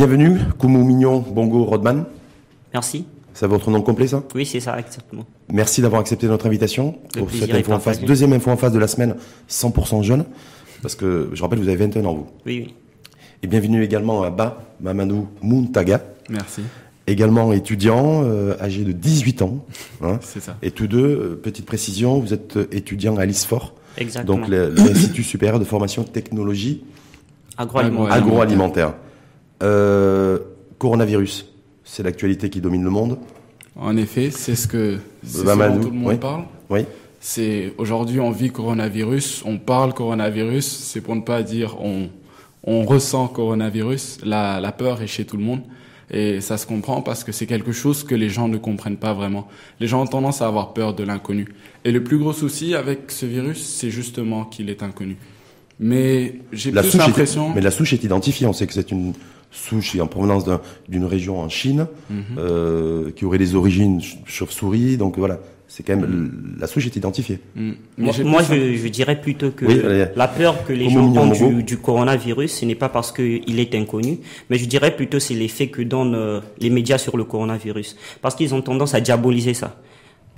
Bienvenue, Koumou Mignon Bongo Rodman. Merci. C'est votre nom complet, ça? Oui, c'est ça, exactement. Merci d'avoir accepté notre invitation Le pour cette info en face. Deuxième info en face de la semaine, 100% jeune. Parce que, je rappelle, vous avez 21 ans, vous. Oui, oui. Et bienvenue également à Ba Mamadou Muntaga, Merci, également étudiant, euh, âgé de 18 ans. hein. c'est ça. Et tous deux, euh, petite précision, vous êtes euh, étudiant à l'ISFOR, Exactement. donc l'Institut supérieur de formation technologie Agroalimentaire. Agro- agroalimentaire. Euh, coronavirus, c'est l'actualité qui domine le monde. En effet, c'est ce que c'est ce Mamadou, dont tout le monde oui. parle. Oui. C'est aujourd'hui on vit coronavirus, on parle coronavirus, c'est pour ne pas dire on on ressent coronavirus. La la peur est chez tout le monde et ça se comprend parce que c'est quelque chose que les gens ne comprennent pas vraiment. Les gens ont tendance à avoir peur de l'inconnu. Et le plus gros souci avec ce virus, c'est justement qu'il est inconnu. Mais j'ai plus l'impression. mais la souche est identifiée. On sait que c'est une souche en provenance d'un- d'une région en Chine Mhm. euh, qui aurait des origines ch- chauve-souris. Donc voilà, c'est quand même la souche est identifiée. Mm. Mais Moi, je, je dirais plutôt que Oui, allez. la peur que les gens ont du, du coronavirus, ce n'est pas parce qu'il est inconnu, mais je dirais plutôt c'est l'effet que donnent euh, les médias sur le coronavirus. Parce qu'ils ont tendance à diaboliser ça.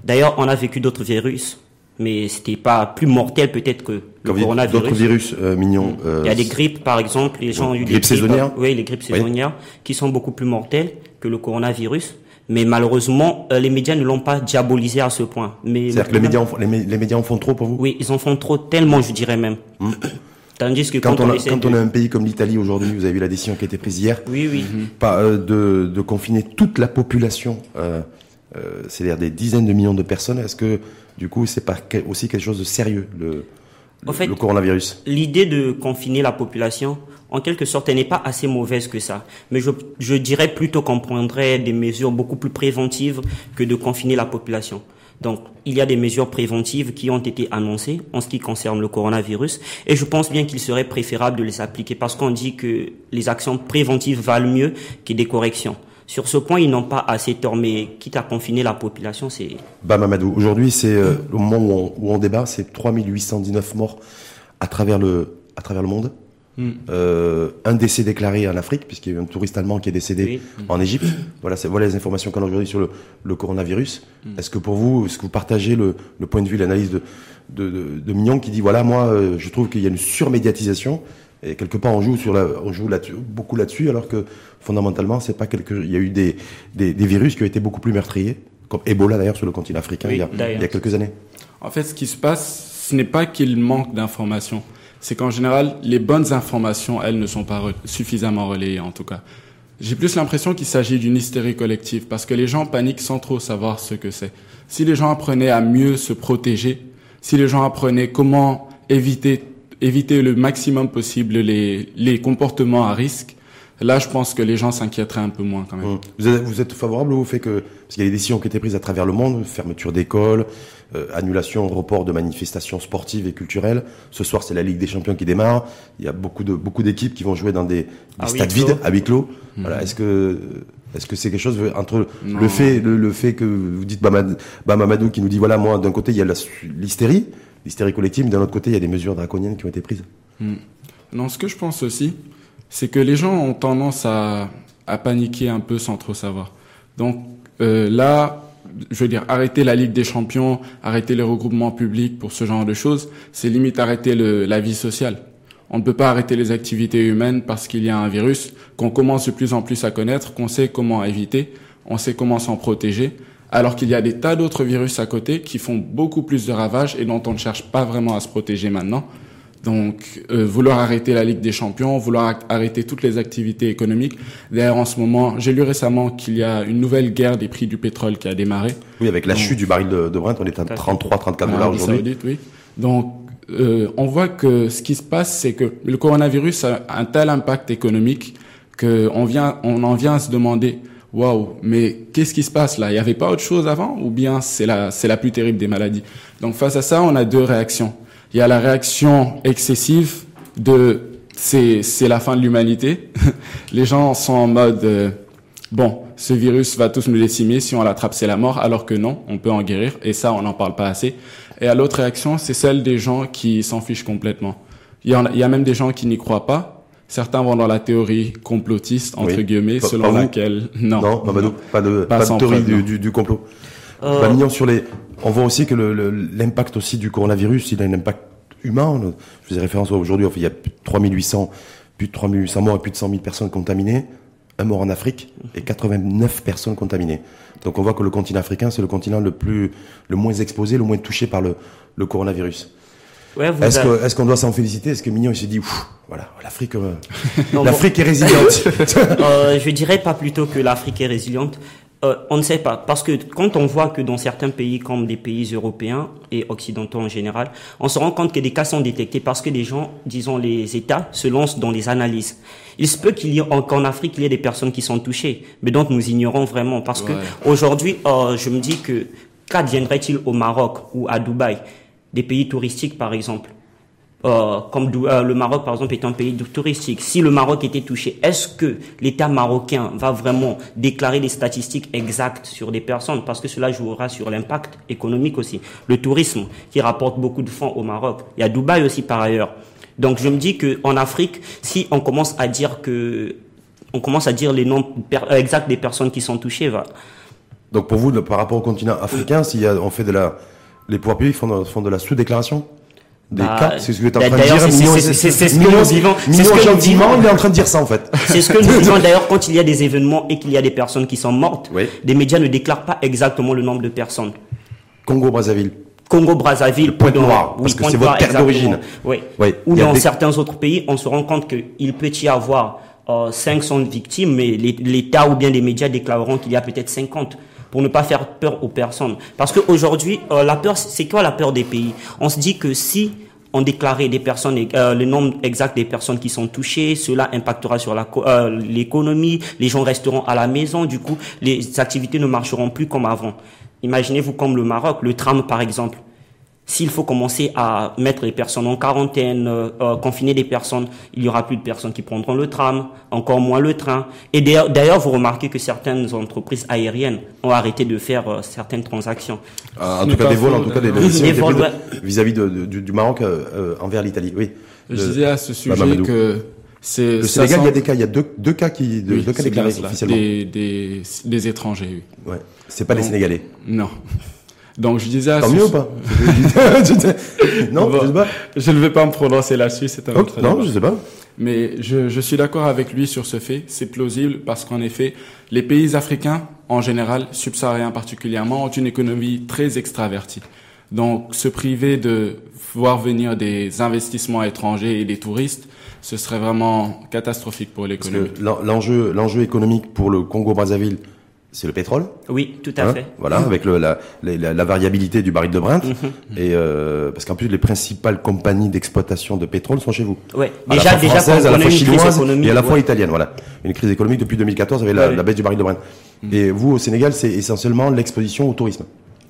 D'ailleurs, on a vécu d'autres virus, mais c'était pas plus mortel peut-être que le coronavirus. d'autres virus euh, mignons. euh, Il y a des grippes, par exemple, les gens ont eu des Grippe saisonnière Oui, les grippes Oui. saisonnières, qui sont beaucoup plus mortelles que le coronavirus. Mais malheureusement, euh, les médias ne l'ont pas diabolisé à ce point. C'est-à-dire que les médias, en font, les, mé- les médias en font trop pour vous? Oui, ils en font trop, tellement, je dirais même. Tandis que quand, Quand, on a, quand de... on a un pays comme l'Italie aujourd'hui, vous avez vu la décision qui a été prise hier, Oui, oui. pas, euh, de, de confiner toute la population, euh, euh, c'est-à-dire des dizaines de millions de personnes. Est-ce que du coup, c'est pas aussi quelque chose de sérieux le, En le, fait- le coronavirus? L'idée de confiner la population, en quelque sorte, elle n'est pas assez mauvaise que ça. Mais je, je dirais plutôt qu'on prendrait des mesures beaucoup plus préventives que de confiner la population. Donc, il y a des mesures préventives qui ont été annoncées en ce qui concerne le coronavirus. Et je pense bien qu'il serait préférable de les appliquer parce qu'on dit que les actions préventives valent mieux que des corrections. Sur ce point, ils n'ont pas assez tort, mais quitte à confiner la population, c'est Bah Mamadou, aujourd'hui c'est euh, le moment où on, où on débat, c'est 3819 morts à travers le, à travers le monde. Mm. Euh, un décès déclaré en Afrique, puisqu'il y a eu un touriste allemand qui est décédé Oui. en Égypte. Voilà, c'est, voilà les informations qu'on a aujourd'hui sur le, le coronavirus. Mm. Est-ce que pour vous, est-ce que vous partagez le, le point de vue, l'analyse de, de, de, de Mignon qui dit voilà, moi euh, je trouve qu'il y a une surmédiatisation et quelque part on joue sur la, on joue là-dessus, beaucoup là-dessus, alors que fondamentalement c'est pas quelque, il y a eu des, des, des virus qui ont été beaucoup plus meurtriers, comme Ebola d'ailleurs sur le continent africain Oui, il, y a, il y a quelques années. En fait, ce qui se passe, ce n'est pas qu'il manque d'informations. C'est qu'en général, les bonnes informations, elles, ne sont pas re- suffisamment relayées, en tout cas. J'ai plus l'impression qu'il s'agit d'une hystérie collective, parce que les gens paniquent sans trop savoir ce que c'est. Si les gens apprenaient à mieux se protéger, si les gens apprenaient comment éviter, éviter le maximum possible les, les comportements à risque, là, je pense que les gens s'inquiéteraient un peu moins, quand même. Hum. Vous, êtes, vous êtes favorable au fait que, parce qu'il y a des décisions qui ont été prises à travers le monde, fermeture d'écoles, euh, annulation, report de manifestations sportives et culturelles. Ce soir, c'est la Ligue des Champions qui démarre. Il y a beaucoup de beaucoup d'équipes qui vont jouer dans des, stades vides, à huis clos. Voilà. Est-ce que est-ce que c'est quelque chose entre Non. le fait le, le fait que vous dites Bamad- Bamamadou qui nous dit voilà moi d'un côté il y a la- l'hystérie, l'hystérie collective, mais d'un autre côté il y a des mesures draconiennes qui ont été prises. Non, ce que je pense aussi, c'est que les gens ont tendance à, à paniquer un peu sans trop savoir. Donc euh, là, je veux dire, arrêter la Ligue des Champions, arrêter les regroupements publics pour ce genre de choses, c'est limite arrêter la vie sociale. On ne peut pas arrêter les activités humaines parce qu'il y a un virus qu'on commence de plus en plus à connaître, qu'on sait comment éviter, on sait comment s'en protéger, alors qu'il y a des tas d'autres virus à côté qui font beaucoup plus de ravages et dont on ne cherche pas vraiment à se protéger maintenant. Donc, euh, vouloir arrêter la Ligue des Champions, vouloir arrêter toutes les activités économiques. D'ailleurs, en ce moment, j'ai lu récemment qu'il y a une nouvelle guerre des prix du pétrole qui a démarré. Oui, avec la chute du baril de, de Brent, on est à Tout à fait. 33, 34 en dollars aujourd'hui. Saoudite, oui. Donc, euh, on voit que ce qui se passe, c'est que le coronavirus a un tel impact économique que on vient, on en vient à se demander, waouh, mais qu'est-ce qui se passe là? Il n'y avait pas autre chose avant, ou bien c'est la, c'est la plus terrible des maladies? Donc face à ça, on a deux réactions. Il y a la réaction excessive de c'est c'est la fin de l'humanité. Les gens sont en mode euh, bon, ce virus va tous nous décimer, si on l'attrape c'est la mort, alors que non, on peut en guérir, et ça on n'en parle pas assez. Et à l'autre réaction, c'est celle des gens qui s'en fichent complètement. Il y, en a, il y a même des gens qui n'y croient pas. Certains vont dans la théorie complotiste, entre Oui. guillemets, Pas- selon pas laquelle... Non, Non, pas de, Pas pas de sans théorie preuve, du, non. du, du complot. Euh, Bah, Mignon, sur les, on voit aussi que le- le- l'impact aussi du coronavirus, il a un impact humain. Je faisais référence aujourd'hui, enfin, il y a plus de 3800, plus de 3800 morts et plus de 100 000 personnes contaminées. Un mort en Afrique et 89 personnes contaminées. Donc on voit que le continent africain, c'est le continent le plus, le moins exposé, le moins touché par le, le coronavirus. Ouais, Est-ce avez- que- est-ce qu'on doit s'en féliciter? Est-ce que Mignon il s'est dit, Ouf, voilà, l'Afrique, euh, l'Afrique est résiliente. Euh, je dirais pas plutôt que l'Afrique est résiliente. Euh, on ne sait pas, parce que quand on voit que dans certains pays comme des pays européens et occidentaux en général, on se rend compte que des cas sont détectés parce que les gens, disons les États, se lancent dans les analyses. Il se peut qu'il y ait qu'en Afrique il y ait des personnes qui sont touchées, mais donc nous ignorons vraiment parce que Ouais. aujourd'hui, euh, je me dis que qu'adviendrait-il au Maroc ou à Dubaï, des pays touristiques par exemple? Euh, comme euh, le Maroc, par exemple, est un pays touristique. Si le Maroc était touché, est-ce que l'État marocain va vraiment déclarer des statistiques exactes sur des personnes? Parce que cela jouera sur l'impact économique aussi. Le tourisme, qui rapporte beaucoup de fonds au Maroc. Il y a Dubaï aussi par ailleurs. Donc je me dis que en Afrique, si on commence à dire que on commence à dire les noms euh, exacts des personnes qui sont touchées, va. Donc pour vous, par rapport au continent africain, s'il y a, on fait de la, les pouvoirs publics font de, font de la sous-déclaration des Bah, cas, c'est ce que tu es en train de d'ailleurs, dire. c'est- ce que nous vivons. C'est ce que nous vivons. il est en train de dire ça en fait. C'est ce que nous disons d'ailleurs quand il y a des événements et qu'il y a des personnes qui sont mortes. Oui. Les médias ne déclarent pas exactement le nombre de personnes. Congo Brazzaville. Congo, Brazzaville, Pointe-Noire, parce que c'est votre terre d'origine. Oui. Oui. Ou dans des- certains autres pays, on se rend compte qu'il peut y avoir euh, 500 victimes, mais l'État ou bien les médias déclareront qu'il y a peut-être 50 pour ne pas faire peur aux personnes. Parce qu'aujourd'hui, euh, la peur, c'est quoi la peur des pays? On se dit que si on déclarait des personnes, euh, le nombre exact des personnes qui sont touchées, cela impactera sur euh, l'économie, les gens resteront à la maison, du coup, les activités ne marcheront plus comme avant. Imaginez-vous comme le Maroc, le tram par exemple. S'il faut commencer à mettre les personnes en quarantaine, euh, euh, confiner des personnes, il y aura plus de personnes qui prendront le tram, encore moins le train. Et d'ailleurs, vous remarquez que certaines entreprises aériennes ont arrêté de faire euh, certaines transactions. Ah, en tout cas des vols, en tout cas des, d'ailleurs. des- Des des- vols, des- ouais. vis-à-vis de- de- du, du Maroc euh, euh, envers l'Italie. Oui. Je disais à ce sujet Mamadou. que c'est... Le Sénégal, il y a des cas, il y a deux, deux cas qui, deux, Oui, deux cas déclarés officiellement. Des, des, des étrangers, oui. Ouais. C'est pas les Non. Sénégalais. Non. Donc je disais à Tant mieux ou pas Non, Bon. je sais pas. Je ne vais pas me prononcer là-dessus, c'est un autre non, je sais pas. Mais je, je suis d'accord avec lui sur ce fait. C'est plausible parce qu'en effet, les pays africains, en général, subsahariens particulièrement, ont une économie très extravertie. Donc, se priver de voir venir des investissements étrangers et des touristes, ce serait vraiment catastrophique pour l'économie. l'enjeu, l'enjeu économique pour le Congo-Brazzaville, c'est le pétrole. Oui, tout à hein, fait. Voilà, avec le, la, la, la variabilité du baril de Brent. Et euh, parce qu'en plus, les principales compagnies d'exploitation de pétrole sont chez vous. Ouais. À Déjà, la fois déjà, française, à la fois une crise chinoise économique, et à la fois ouais. italienne. Voilà, une crise économique depuis 2014 avec la, Ouais. la baisse du baril de Brent. Et vous, au Sénégal, c'est essentiellement l'exposition au tourisme.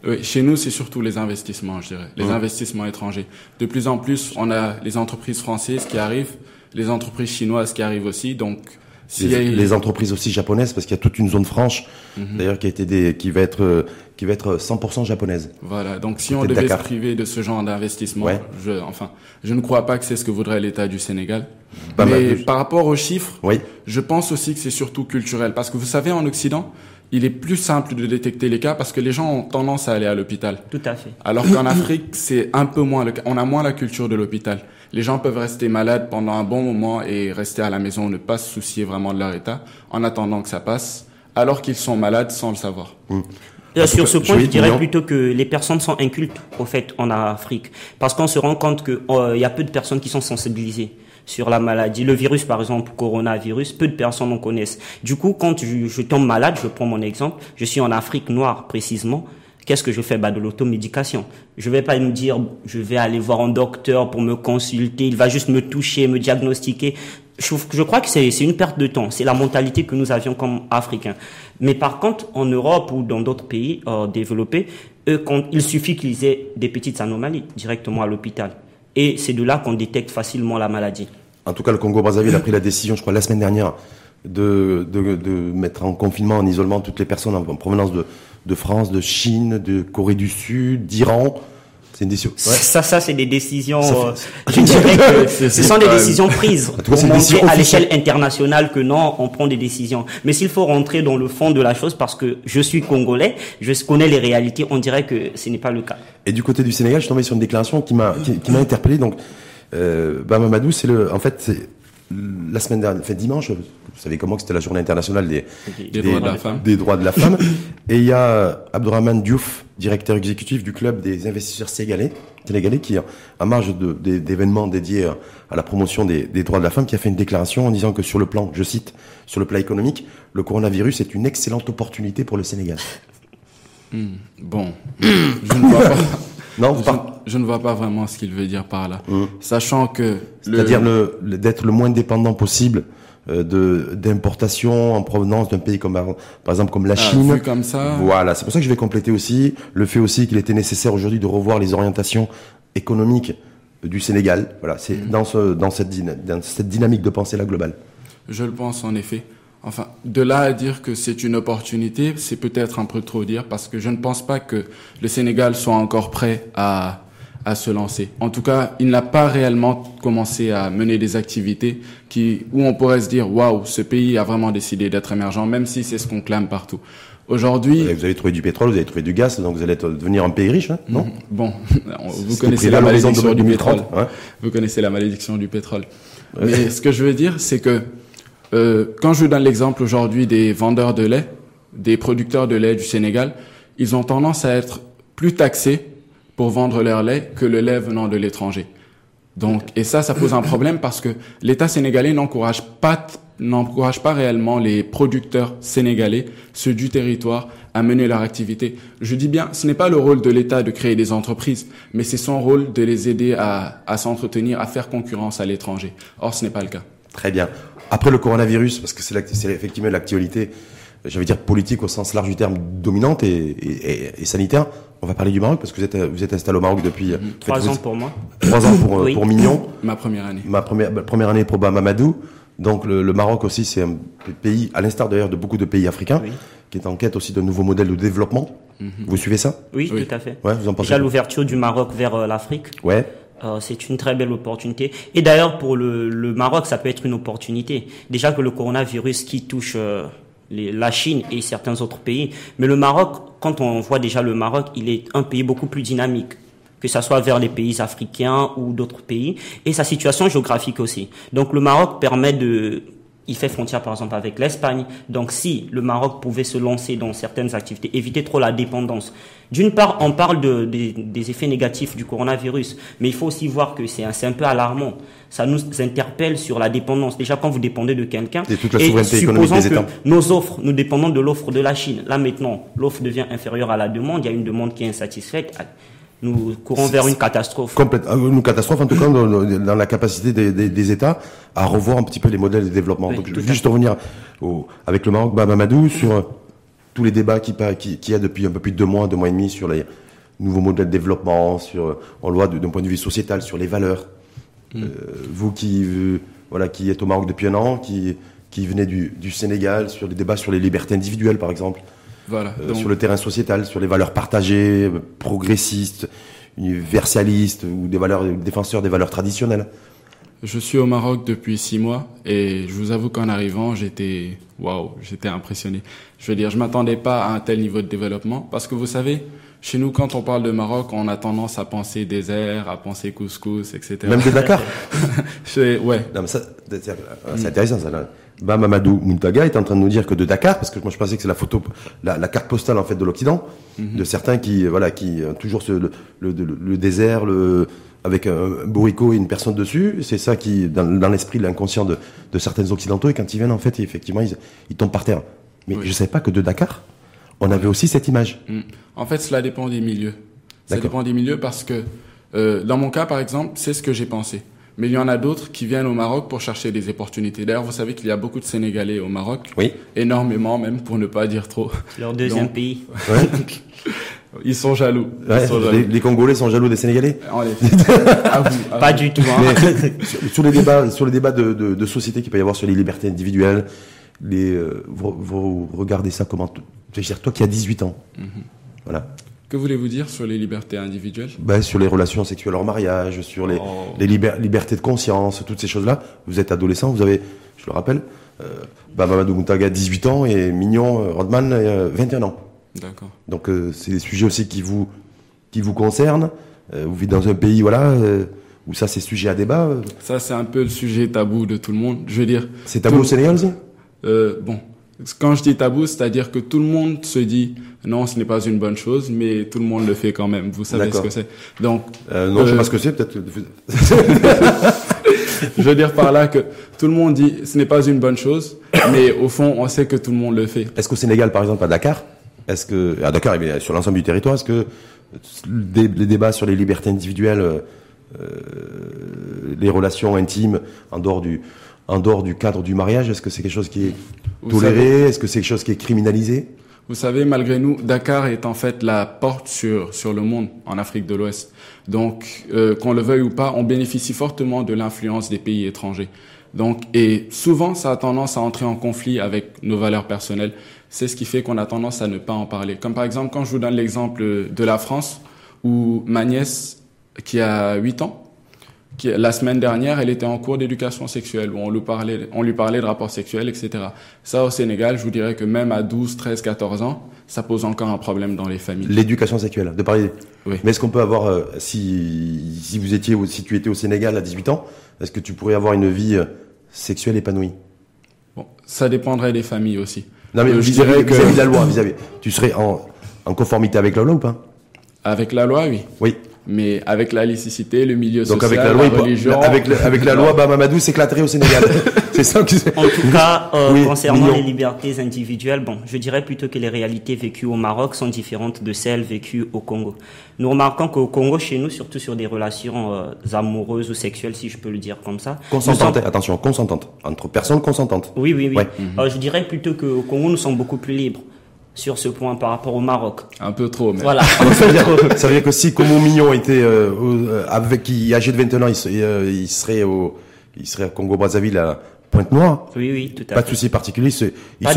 Oui, chez nous, c'est surtout les investissements, je dirais, les Ouais. investissements étrangers. De plus en plus, on a les entreprises françaises qui arrivent, les entreprises chinoises qui arrivent aussi. Donc, a- les, les entreprises aussi japonaises, parce qu'il y a toute une zone franche, Mhm. d'ailleurs, qui a été des, qui va être, euh, qui va être 100% japonaise. Voilà, donc si on devait se priver de ce genre d'investissement, Ouais. je, enfin, je ne crois pas que c'est ce que voudrait l'État du Sénégal. Pas Mais mal. par rapport aux chiffres, Oui. je pense aussi que c'est surtout culturel. Parce que vous savez, en Occident, il est plus simple de détecter les cas parce que les gens ont tendance à aller à l'hôpital. Tout à fait. Alors qu'en Afrique, c'est un peu moins le cas. On a moins la culture de l'hôpital. Les gens peuvent rester malades pendant un bon moment et rester à la maison, ne pas se soucier vraiment de leur état, en attendant que ça passe, alors qu'ils sont malades sans le savoir. En tout sur cas, ce point, je dirais plutôt que les personnes sont incultes, au fait, en Afrique. Parce qu'on se rend compte qu'il y a peu de personnes qui sont sensibilisées sur la maladie. Le virus, par exemple, coronavirus, peu de personnes en connaissent. Du coup, quand je, je tombe malade, je prends mon exemple, je suis en Afrique noire précisément, qu'est-ce que je fais? Bah, De l'automédication. Je vais pas me dire, je vais aller voir un docteur pour me consulter, il va juste me toucher, me diagnostiquer. Je, crois que c'est une perte de temps. C'est la mentalité que nous avions comme Africains. Mais par contre, en Europe ou dans d'autres pays euh, développés, il suffit qu'ils aient des petites anomalies directement à l'hôpital. Et c'est de là qu'on détecte facilement la maladie. En tout cas, le Congo-Brazzaville a pris la décision, je crois, la semaine dernière, de, mettre en confinement, en isolement toutes les personnes en provenance de, de France, de Chine, de Corée du Sud, d'Iran. C'est une décision. Ça, ça, c'est des décisions. euh, je dirais que ce sont des décisions prises cas, montrer décision à l'échelle internationale que non, on prend des décisions. Mais s'il faut rentrer dans le fond de la chose, parce que je suis congolais, je connais les réalités, on dirait que ce n'est pas le cas. Et du côté du Sénégal, je suis tombé sur une déclaration qui m'a qui, qui m'a interpellé. Donc, euh, c'est le, en fait, c'est la semaine dernière, enfin dimanche, vous savez comment que c'était la journée internationale des, Des droits de la femme. des droits de la femme. Et il y a Abdourahmane Diouf, directeur exécutif du club des investisseurs sénégalais, sénégalais qui, en marge d'événements dédiés à- à la promotion des, des droits de la femme, qui a fait une déclaration en disant que sur le plan, je cite, sur le plan économique, le coronavirus est une excellente opportunité pour le Sénégal. Bon, je ne vois pas. Non, Je, par- je ne vois pas vraiment ce qu'il veut dire par là. Sachant que C'est-à-dire le, le- d'être le moins dépendant possible euh, de d'importation en provenance d'un pays comme par exemple comme la Ah, Chine. comme ça. Voilà, c'est pour ça que je vais compléter aussi le fait aussi qu'il était nécessaire aujourd'hui de revoir les orientations économiques du Sénégal. Voilà, c'est Mm. dans ce dans cette dans cette dynamique de pensée là globale. Je le pense en effet. Enfin, de là à dire que c'est une opportunité, c'est peut-être un peu trop dire parce que je ne pense pas que le Sénégal soit encore prêt à, à se lancer. En tout cas, il n'a pas réellement commencé à mener des activités qui, où on pourrait se dire, waouh, ce pays a vraiment décidé d'être émergent, même si c'est ce qu'on clame partout. Aujourd'hui, Vous avez trouvé du pétrole, vous avez trouvé du gaz, donc vous allez être- devenir un pays riche, hein, non bon, vous C'était connaissez la malédiction du 2030, pétrole. hein. Vous connaissez la malédiction du pétrole. Mais ce que je veux dire, c'est que euh, quand je donne l'exemple aujourd'hui des vendeurs de lait, des producteurs de lait du Sénégal, ils ont tendance à être plus taxés pour vendre leur lait que le lait venant de l'étranger. Donc, et ça, ça pose un problème parce que l'État sénégalais n'encourage pas, n'encourage pas réellement les producteurs sénégalais, ceux du territoire, à mener leur activité. Je dis bien, ce n'est pas le rôle de l'État de créer des entreprises, mais c'est son rôle de les aider à, à s'entretenir, à faire concurrence à l'étranger. Or, ce n'est pas le cas. Très bien. Après le coronavirus, parce que c'est effectivement l'actualité, j'allais dire politique au sens large du terme, dominante et, et- et- et sanitaire, on va parler du Maroc, parce que vous êtes, vous êtes installé au Maroc depuis... Trois vous- ans pour moi. Trois ans pour, Oui. pour Mignon. Ma première année. Ma première, ma première année pour Mamadou. Donc le, le Maroc aussi, c'est un pays, à l'instar d'ailleurs de beaucoup de pays africains, Oui. qui est en quête aussi de nouveaux modèles de développement. Vous suivez ça? Oui, Oui. tout à fait. Ouais, vous en pensez Déjà l'ouverture du Maroc vers euh, l'Afrique, Ouais. Euh, c'est une très belle opportunité. Et d'ailleurs, pour le, le Maroc, ça peut être une opportunité. Déjà que le coronavirus qui touche euh, la Chine et certains autres pays, mais le Maroc, quand on voit déjà le Maroc, il est un pays beaucoup plus dynamique que ça soit vers les pays africains ou d'autres pays, et sa situation géographique aussi. Donc le Maroc permet de... Il fait frontière par exemple avec l'Espagne. Donc si le Maroc pouvait se lancer dans certaines activités, éviter trop la dépendance. D'une part, on parle de, des- des effets négatifs du coronavirus, mais il faut aussi voir que c'est un, peu alarmant. Ça nous interpelle sur la dépendance. Déjà, quand vous dépendez de quelqu'un, Et toute la souveraineté économique supposons des que États. nos offres, nous dépendons de l'offre de la Chine. Là maintenant, l'offre devient inférieure à la demande. Il y a une demande qui est insatisfaite. Nous courons vers une catastrophe. Complète, euh, une catastrophe en tout cas dans, dans la capacité des, des- des États à revoir un petit peu les modèles de développement. Oui, Donc je veux juste revenir au, avec le Maroc, bah, Mamadou, sur euh, tous les débats qui pa- qui- qu'il y a depuis un peu plus de deux mois, deux mois et demi sur les nouveaux modèles de développement, sur euh, voit de- d'un point de vue sociétal, sur les valeurs. Euh, vous qui euh, voilà qui êtes au Maroc depuis un an, qui qui venez du, du Sénégal, sur les débats sur les libertés individuelles par exemple. Voilà. Euh, Donc, sur le terrain sociétal, sur les valeurs partagées, progressistes, universalistes ou des valeurs défenseurs des valeurs traditionnelles. Je suis au Maroc depuis six mois et je vous avoue qu'en arrivant, j'étais waouh, j'étais impressionné. Je veux dire, je m'attendais pas à un tel niveau de développement parce que vous savez, chez nous, quand on parle de Maroc, on a tendance à penser désert, à penser couscous, etc. Même de Dakar. Ouais, non, mais ça, c'est c'est intéressant ça. Là. Bah, Mamadou Muntaga est en train de nous dire que de Dakar, parce que moi je pensais que c'est la photo, la, la carte postale en fait de l'Occident, de certains qui voilà qui ont toujours ce, le, le, le- désert, le avec un bourricot et une personne dessus, c'est ça qui dans, dans l'esprit, l'inconscient de, de certains occidentaux et quand ils viennent en fait effectivement ils, ils tombent par terre. Mais Oui. je savais pas que de Dakar, on avait aussi cette image. Mm. En fait, cela dépend des milieux. Ça dépend des milieux parce que, euh, dans mon cas, par exemple, c'est ce que j'ai pensé. Mais il y en a d'autres qui viennent au Maroc pour chercher des opportunités. D'ailleurs, vous savez qu'il y a beaucoup de Sénégalais au Maroc. Oui. Énormément même, pour ne pas dire trop. Leur deuxième Donc- pays. Ouais. Ils sont jaloux. Ils Ouais, sont les, jaloux. les Congolais sont jaloux des Sénégalais. En effet. À vous, à Pas vous. du tout. hein. Mais sur, sur les débats, sur les débats de, de, de société qu'il peut y avoir sur les libertés individuelles, les, euh, vous, vous regardez ça comment Je veux dire, toi qui as 18 ans, Mhm. voilà. Que voulez-vous dire sur les libertés individuelles? Ben, Sur les relations sexuelles hors mariage, sur les, oh. les libertés de conscience, toutes ces choses-là. Vous êtes adolescent, vous avez, je le rappelle, euh, bah, Mamadou Moutaga 18 ans et Mignon euh, Rodman 21 ans. D'accord. Donc c'est des sujets aussi qui vous, qui vous concernent. vous vivez dans un pays, voilà où ça c'est sujet à débat Ça c'est un peu le sujet tabou de tout le monde. Je veux dire. C'est tabou au Sénégal aussi? Euh, Bon, quand je dis tabou, c'est-à-dire que tout le monde se dit non, ce n'est pas une bonne chose, mais tout le monde le fait quand même. Vous savez ce que c'est. Donc euh, non, je sais euh, pas ce que c'est. Peut-être. je veux dire par là que tout le monde dit ce n'est pas une bonne chose, mais au fond, on sait que tout le monde le fait. Est-ce qu'au Sénégal, par exemple, à Dakar, est-ce que à Dakar, et sur l'ensemble du territoire, est-ce que les débats sur les libertés individuelles euh, les relations intimes en dehors du, en dehors du cadre du mariage Est-ce que c'est quelque chose qui est toléré? Est-ce que c'est quelque chose qui est criminalisé? Vous savez, malgré nous, Dakar est en fait la porte sur, sur le monde en Afrique de l'Ouest. Donc, euh, qu'on le veuille ou pas, on bénéficie fortement de l'influence des pays étrangers. Donc, et souvent, ça a tendance à entrer en conflit avec nos valeurs personnelles. C'est ce qui fait qu'on a tendance à ne pas en parler. Comme par exemple, quand je vous donne l'exemple de la France, où ma nièce qui a 8 ans. Qui, la semaine dernière, elle était en cours d'éducation sexuelle où on lui parlait, on lui parlait de rapports sexuels, etc. Ça, au Sénégal, je vous dirais que même à 12, 13, 14 ans, ça pose encore un problème dans les familles. L'éducation sexuelle, de parler. Oui. Mais est-ce qu'on peut avoir, euh, si, si vous étiez, si tu étais au Sénégal à 18 ans, est-ce que tu pourrais avoir une vie euh, sexuelle épanouie? Bon, ça dépendrait des familles aussi. Non mais euh, je dirais que vis-à-vis de la loi, vis-à-vis, tu serais en, en conformité avec la loi ou pas? Avec la loi, oui. Oui mais avec la laïcité, le milieu social, avec la, loi, religion, avec, avec la loi, bah, Mamadou s'éclaterait au Sénégal. c'est ça que En tout cas, euh, concernant les libertés individuelles, bon, je dirais plutôt que les réalités vécues au Maroc sont différentes de celles vécues au Congo. Nous remarquons qu'au Congo, chez nous, surtout sur des relations euh, amoureuses ou sexuelles, si je peux le dire comme ça. Consentantes, attention, consentantes. Entre personnes consentantes. Oui, oui, oui. Euh, je dirais plutôt qu'au Congo, nous sommes beaucoup plus libres sur ce point par rapport au Maroc. Un peu trop, mais. Voilà. ça, veut dire, ça, veut dire, que si Como Mignon était euh, euh, avec qui âgé de 21 ans, il, il serait au il serait à Congo Brazzaville à, Pointe-Noire. Oui, oui, tout à pas fait. de souci particulier. Il se,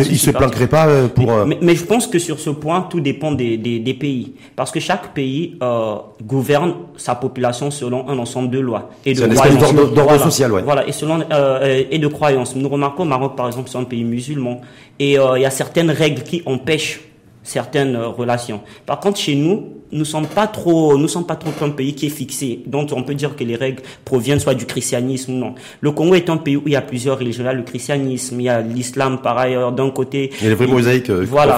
il se planquerait pas euh, pour. Euh, mais, mais, je pense que sur ce point, tout dépend des, des, des pays, parce que chaque pays euh, gouverne sa population selon un ensemble de lois et de croyances. d'ordre voilà, social, ouais. Voilà, et selon euh, et de croyances. Nous remarquons au Maroc, par exemple, c'est un pays musulman, et euh, il y a certaines règles qui empêchent certaines relations. Par contre, chez nous, nous sommes pas trop, nous sommes pas trop un pays qui est fixé, dont on peut dire que les règles proviennent soit du christianisme ou non. Le Congo est un pays où il y a plusieurs religions. Là, le christianisme, il y a l'islam par ailleurs d'un côté. Il y a les vraies mosaïques euh, voilà,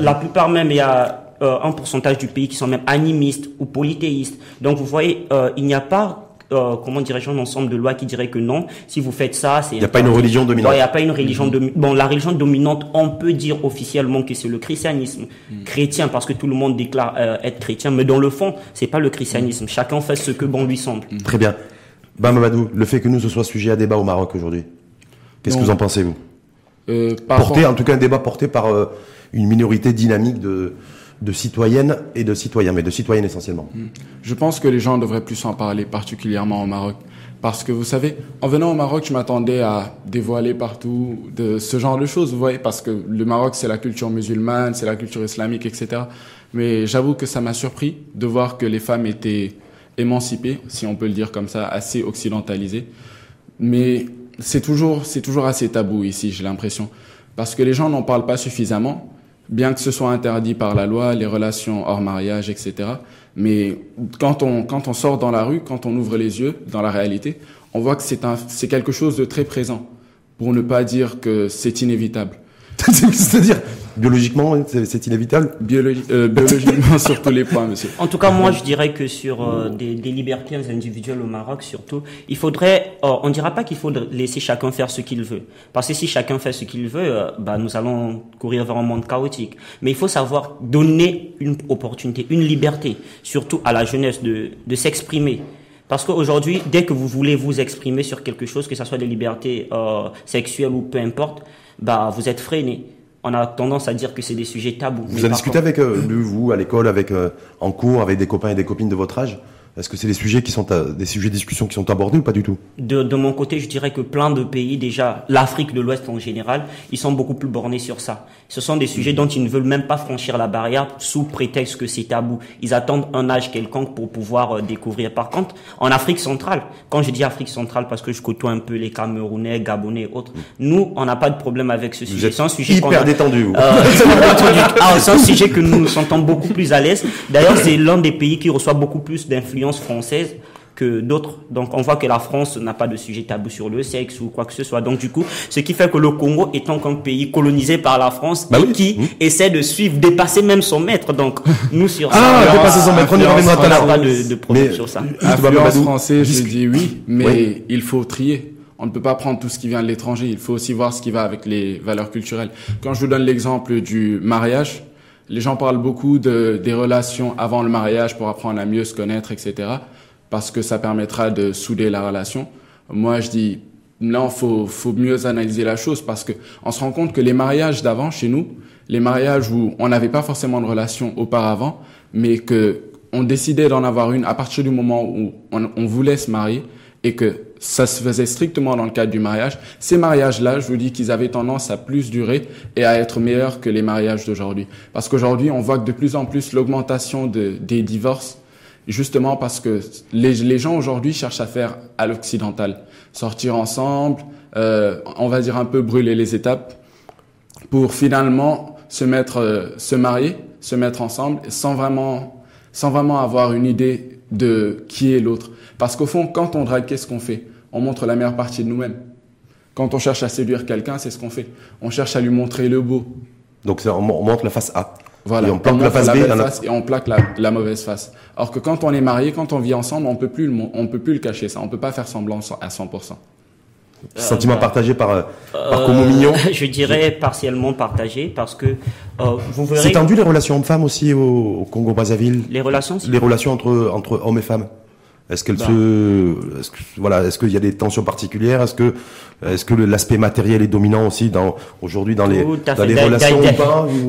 La, plupart même, il y a euh, un pourcentage du pays qui sont même animistes ou polythéistes. Donc vous voyez, euh, il n'y a pas euh, comment dirais-je, un ensemble de lois qui dirait que non, si vous faites ça, c'est... Il n'y a pas une religion dominante. Il n'y a pas une religion dominante. Bon, la religion dominante, on peut dire officiellement que c'est le christianisme mm. chrétien, parce que tout le monde déclare euh, être chrétien, mais dans le fond, c'est pas le christianisme. Mm. Chacun fait ce que bon lui semble. Mm. Très bien. Bah, Mamadou, le fait que nous, ce soit sujet à débat au Maroc aujourd'hui, qu'est-ce que vous en pensez, vous? Euh, Porté, en tout cas, un débat porté par euh, une minorité dynamique de de citoyennes et de citoyens, mais de citoyennes essentiellement. Hmm. Je pense que les gens devraient plus en parler, particulièrement au Maroc. Parce que vous savez, en venant au Maroc, je m'attendais à dévoiler partout de ce genre de choses, vous voyez, parce que le Maroc, c'est la culture musulmane, c'est la culture islamique, etc. Mais j'avoue que ça m'a surpris de voir que les femmes étaient émancipées, si on peut le dire comme ça, assez occidentalisées. Mais c'est toujours, c'est toujours assez tabou ici, j'ai l'impression. Parce que les gens n'en parlent pas suffisamment bien que ce soit interdit par la loi, les relations hors mariage, etc. Mais quand on, quand on sort dans la rue, quand on ouvre les yeux dans la réalité, on voit que c'est c'est quelque chose de très présent, pour ne pas dire que c'est inévitable. C'est-à-dire, biologiquement, c'est inévitable euh, Biologiquement, sur tous les points, monsieur. En tout cas, moi, je dirais que sur euh, des, des, libertés individuelles au Maroc, surtout, il faudrait, euh, on ne dira pas qu'il faut laisser chacun faire ce qu'il veut. Parce que si chacun fait ce qu'il veut, bah, nous allons courir vers un monde chaotique. Mais il faut savoir donner une opportunité, une liberté, surtout à la jeunesse, de, de s'exprimer. Parce qu'aujourd'hui, dès que vous voulez vous exprimer sur quelque chose, que ce soit des libertés sexuelles ou peu importe, bah, vous êtes freiné. On a tendance à dire que c'est des sujets tabous. Vous avez discuté avec euh, vous à l'école, avec euh, en cours, avec des copains et des copines de votre âge? Est-ce que c'est des sujets qui sont des sujets de discussion qui sont abordés ou pas du tout? De, de mon côté, je dirais que plein de pays déjà, l'Afrique de l'Ouest en général, ils sont beaucoup plus bornés sur ça. Ce sont des sujets dont ils ne veulent même pas franchir la barrière sous prétexte que c'est tabou. Ils attendent un âge quelconque pour pouvoir euh, découvrir. Par contre, en Afrique centrale, quand je dis Afrique centrale parce que je côtoie un peu les Camerounais, Gabonais et autres, nous, on n'a pas de problème avec ce sujet. C'est un sujet hyper détendu. Euh, ah, c'est un sujet que nous nous sentons beaucoup plus à l'aise. D'ailleurs, c'est l'un des pays qui reçoit beaucoup plus d'influence française que d'autres. Donc on voit que la France n'a pas de sujet tabou sur le sexe ou quoi que ce soit. Donc du coup, ce qui fait que le Congo étant qu'un pays colonisé par la France bah qui mmh. essaie de suivre, dépasser même son maître. Donc nous sur ça, ah, dépasser son maître, on y reviendra tout à l'heure. Pas de, de problème sur ça. Influence français, je dis oui, mais il faut trier. On ne peut pas prendre tout ce qui vient de l'étranger. Il faut aussi voir ce qui va avec les valeurs culturelles. Quand je vous donne l'exemple du mariage, les gens parlent beaucoup de, des relations avant le mariage pour apprendre à mieux se connaître, etc parce que ça permettra de souder la relation. Moi, je dis, là, faut, faut mieux analyser la chose parce que on se rend compte que les mariages d'avant chez nous, les mariages où on n'avait pas forcément de relation auparavant, mais que on décidait d'en avoir une à partir du moment où on, on voulait se marier et que ça se faisait strictement dans le cadre du mariage. Ces mariages-là, je vous dis qu'ils avaient tendance à plus durer et à être meilleurs que les mariages d'aujourd'hui. Parce qu'aujourd'hui, on voit que de plus en plus l'augmentation de, des divorces justement parce que les, les gens aujourd'hui cherchent à faire à l'occidental, sortir ensemble, euh, on va dire un peu brûler les étapes pour finalement se mettre, euh, se marier, se mettre ensemble sans vraiment, sans vraiment avoir une idée de qui est l'autre. Parce qu'au fond, quand on drague, qu'est-ce qu'on fait? On montre la meilleure partie de nous-mêmes. Quand on cherche à séduire quelqu'un, c'est ce qu'on fait. On cherche à lui montrer le beau. Donc on montre la face A. Voilà. Et on plaque la face B et on plaque la, mauvaise face. Alors que quand on est marié, quand on vit ensemble, on peut plus, on peut plus le cacher ça. On peut pas faire semblant à 100%. Sentiment euh, partagé par, euh, par Como Mignon Je dirais partiellement partagé parce que euh, vous verrez. C'est tendu les relations hommes-femmes aussi au, Congo-Brazzaville? Les relations Les relations entre, entre hommes et femmes est-ce qu'elle bah. se, est-ce que, voilà, est-ce qu'il y a des tensions particulières? Est-ce que, est-ce que l'aspect matériel est dominant aussi dans aujourd'hui dans les, dans les relations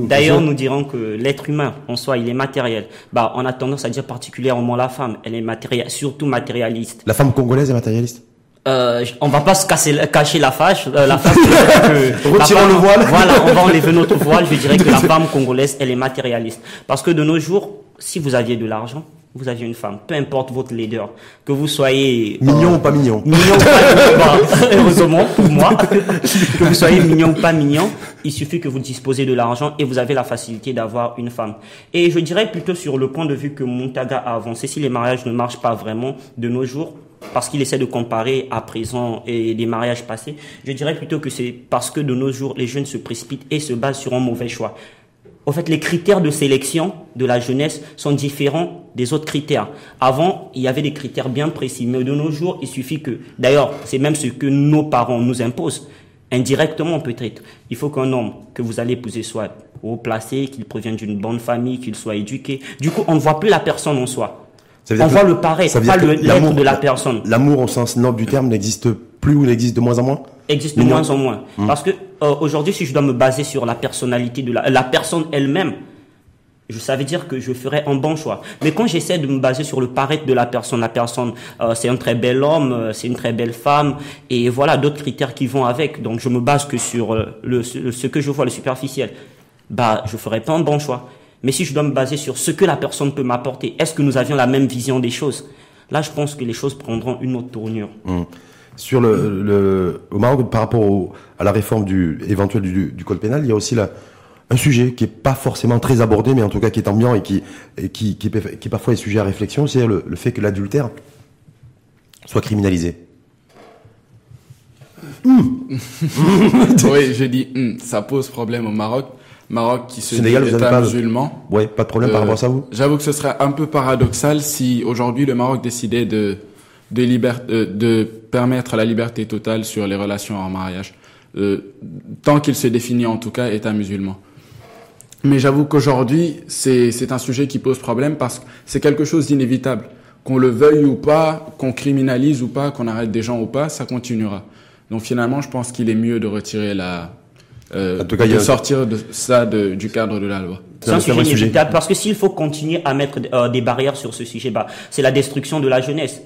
D'ailleurs, nous dirons que l'être humain en soi, il est matériel. Bah, on a tendance à dire particulièrement la femme, elle est matérielle, surtout matérialiste. La femme congolaise est matérialiste? Euh, on va pas se casser, cacher la fâche, euh, la Retirons le voile. Voilà, on va enlever notre voile. Je dirais que la femme congolaise, elle est matérialiste. Parce que de nos jours, si vous aviez de l'argent, vous aviez une femme, peu importe votre leader, que vous soyez... Mignon ou pas mignon Mignon ou pas mignon, heureusement pour moi, que vous soyez mignon ou pas mignon, il suffit que vous disposez de l'argent et vous avez la facilité d'avoir une femme. Et je dirais plutôt sur le point de vue que Montaga a avancé, si les mariages ne marchent pas vraiment de nos jours, parce qu'il essaie de comparer à présent et les mariages passés, je dirais plutôt que c'est parce que de nos jours, les jeunes se précipitent et se basent sur un mauvais choix. En fait, les critères de sélection de la jeunesse sont différents des autres critères. Avant, il y avait des critères bien précis, mais de nos jours, il suffit que, d'ailleurs, c'est même ce que nos parents nous imposent, indirectement peut-être. Il faut qu'un homme que vous allez épouser soit haut placé, qu'il provienne d'une bonne famille, qu'il soit éduqué. Du coup, on ne voit plus la personne en soi. On voit le pareil, pas l'être de la personne. L'amour au sens noble du terme n'existe plus ou n'existe de moins en moins? Existe de moins en moins. Hum. Parce que euh, aujourd'hui, si je dois me baser sur la personnalité de la, la personne elle-même, je savais dire que je ferais un bon choix. Mais quand j'essaie de me baser sur le paraître de la personne, la personne, euh, c'est un très bel homme, euh, c'est une très belle femme, et voilà d'autres critères qui vont avec. Donc je me base que sur le, ce que je vois, le superficiel. Bah, je ferai pas un bon choix. Mais si je dois me baser sur ce que la personne peut m'apporter, est-ce que nous avions la même vision des choses? Là, je pense que les choses prendront une autre tournure. Hum sur le, le, au Maroc par rapport à la réforme du éventuelle du, du, code pénal, il y a aussi un sujet qui est pas forcément très abordé, mais en tout cas qui est ambiant et qui et qui, qui, qui parfois est sujet à réflexion, c'est le, le, fait que l'adultère soit criminalisé. oui, je dis hmm, ça pose problème au Maroc. Maroc qui se Sénégal, dit État musulman. Ouais, pas de problème par rapport à ça vous? J'avoue que ce serait un peu paradoxal si aujourd'hui le Maroc décidait de de, euh, de permettre la liberté totale sur les relations en mariage, euh, tant qu'il se définit en tout cas État musulman. Mais j'avoue qu'aujourd'hui, c'est un sujet qui pose problème parce que c'est quelque chose d'inévitable. Qu'on le veuille ou pas, qu'on criminalise ou pas, qu'on arrête des gens ou pas, ça continuera. Donc finalement, je pense qu'il est mieux de retirer la, euh, de sortir de ça de, du cadre de la loi. C'est un, sujet inévitable parce que s'il faut continuer à mettre euh, des barrières sur ce sujet, bah, c'est la destruction de la jeunesse.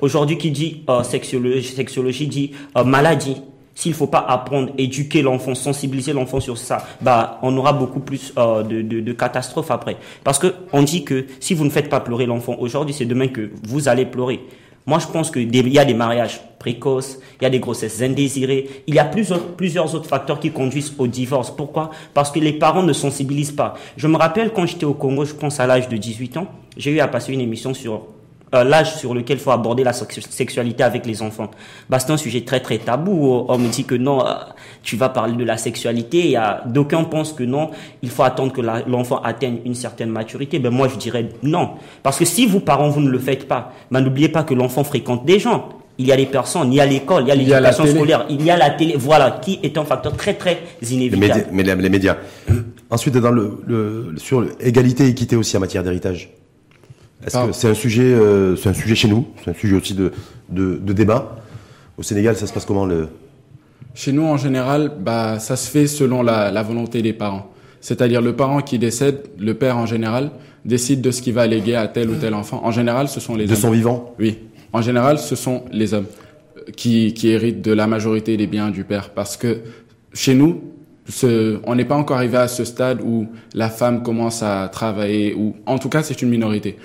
Aujourd'hui, qui dit euh, sexologie, sexologie dit euh, maladie. S'il faut pas apprendre, éduquer l'enfant, sensibiliser l'enfant sur ça, bah on aura beaucoup plus euh, de, de, de, catastrophes après. Parce que on dit que si vous ne faites pas pleurer l'enfant aujourd'hui, c'est demain que vous allez pleurer. Moi, je pense qu'il y a des mariages précoces, il y a des grossesses indésirées, il y a plusieurs, plusieurs autres facteurs qui conduisent au divorce. Pourquoi? Parce que les parents ne sensibilisent pas. Je me rappelle quand j'étais au Congo, je pense à l'âge de 18 ans, j'ai eu à passer une émission sur euh, l'âge sur lequel il faut aborder la sexualité avec les enfants. Bah, c'est un sujet très très tabou. On me dit que non, euh, tu vas parler de la sexualité. Il d'aucuns pensent que non, il faut attendre que l'enfant atteigne une certaine maturité. Ben moi je dirais non, parce que si vous parents vous ne le faites pas, ben n'oubliez pas que l'enfant fréquente des gens. Il y a les personnes, il y a l'école, il y a l'éducation scolaire, il y a la télé, voilà, qui est un facteur très très inévitable. Les médias. Les, médias. Ensuite, dans le, le sur l'égalité et équité aussi en matière d'héritage. Est-ce que c'est un sujet, euh, c'est un sujet chez nous, c'est un sujet aussi de, de, de, débat. Au Sénégal, ça se passe comment le Chez nous, en général, bah, ça se fait selon la, la volonté des parents. C'est-à-dire le parent qui décède, le père en général, décide de ce qu'il va léguer à tel ou tel enfant. En général, ce sont les de hommes. son vivant. Oui. En général, ce sont les hommes qui, qui héritent de la majorité des biens du père, parce que chez nous, ce, on n'est pas encore arrivé à ce stade où la femme commence à travailler, ou en tout cas, c'est une minorité.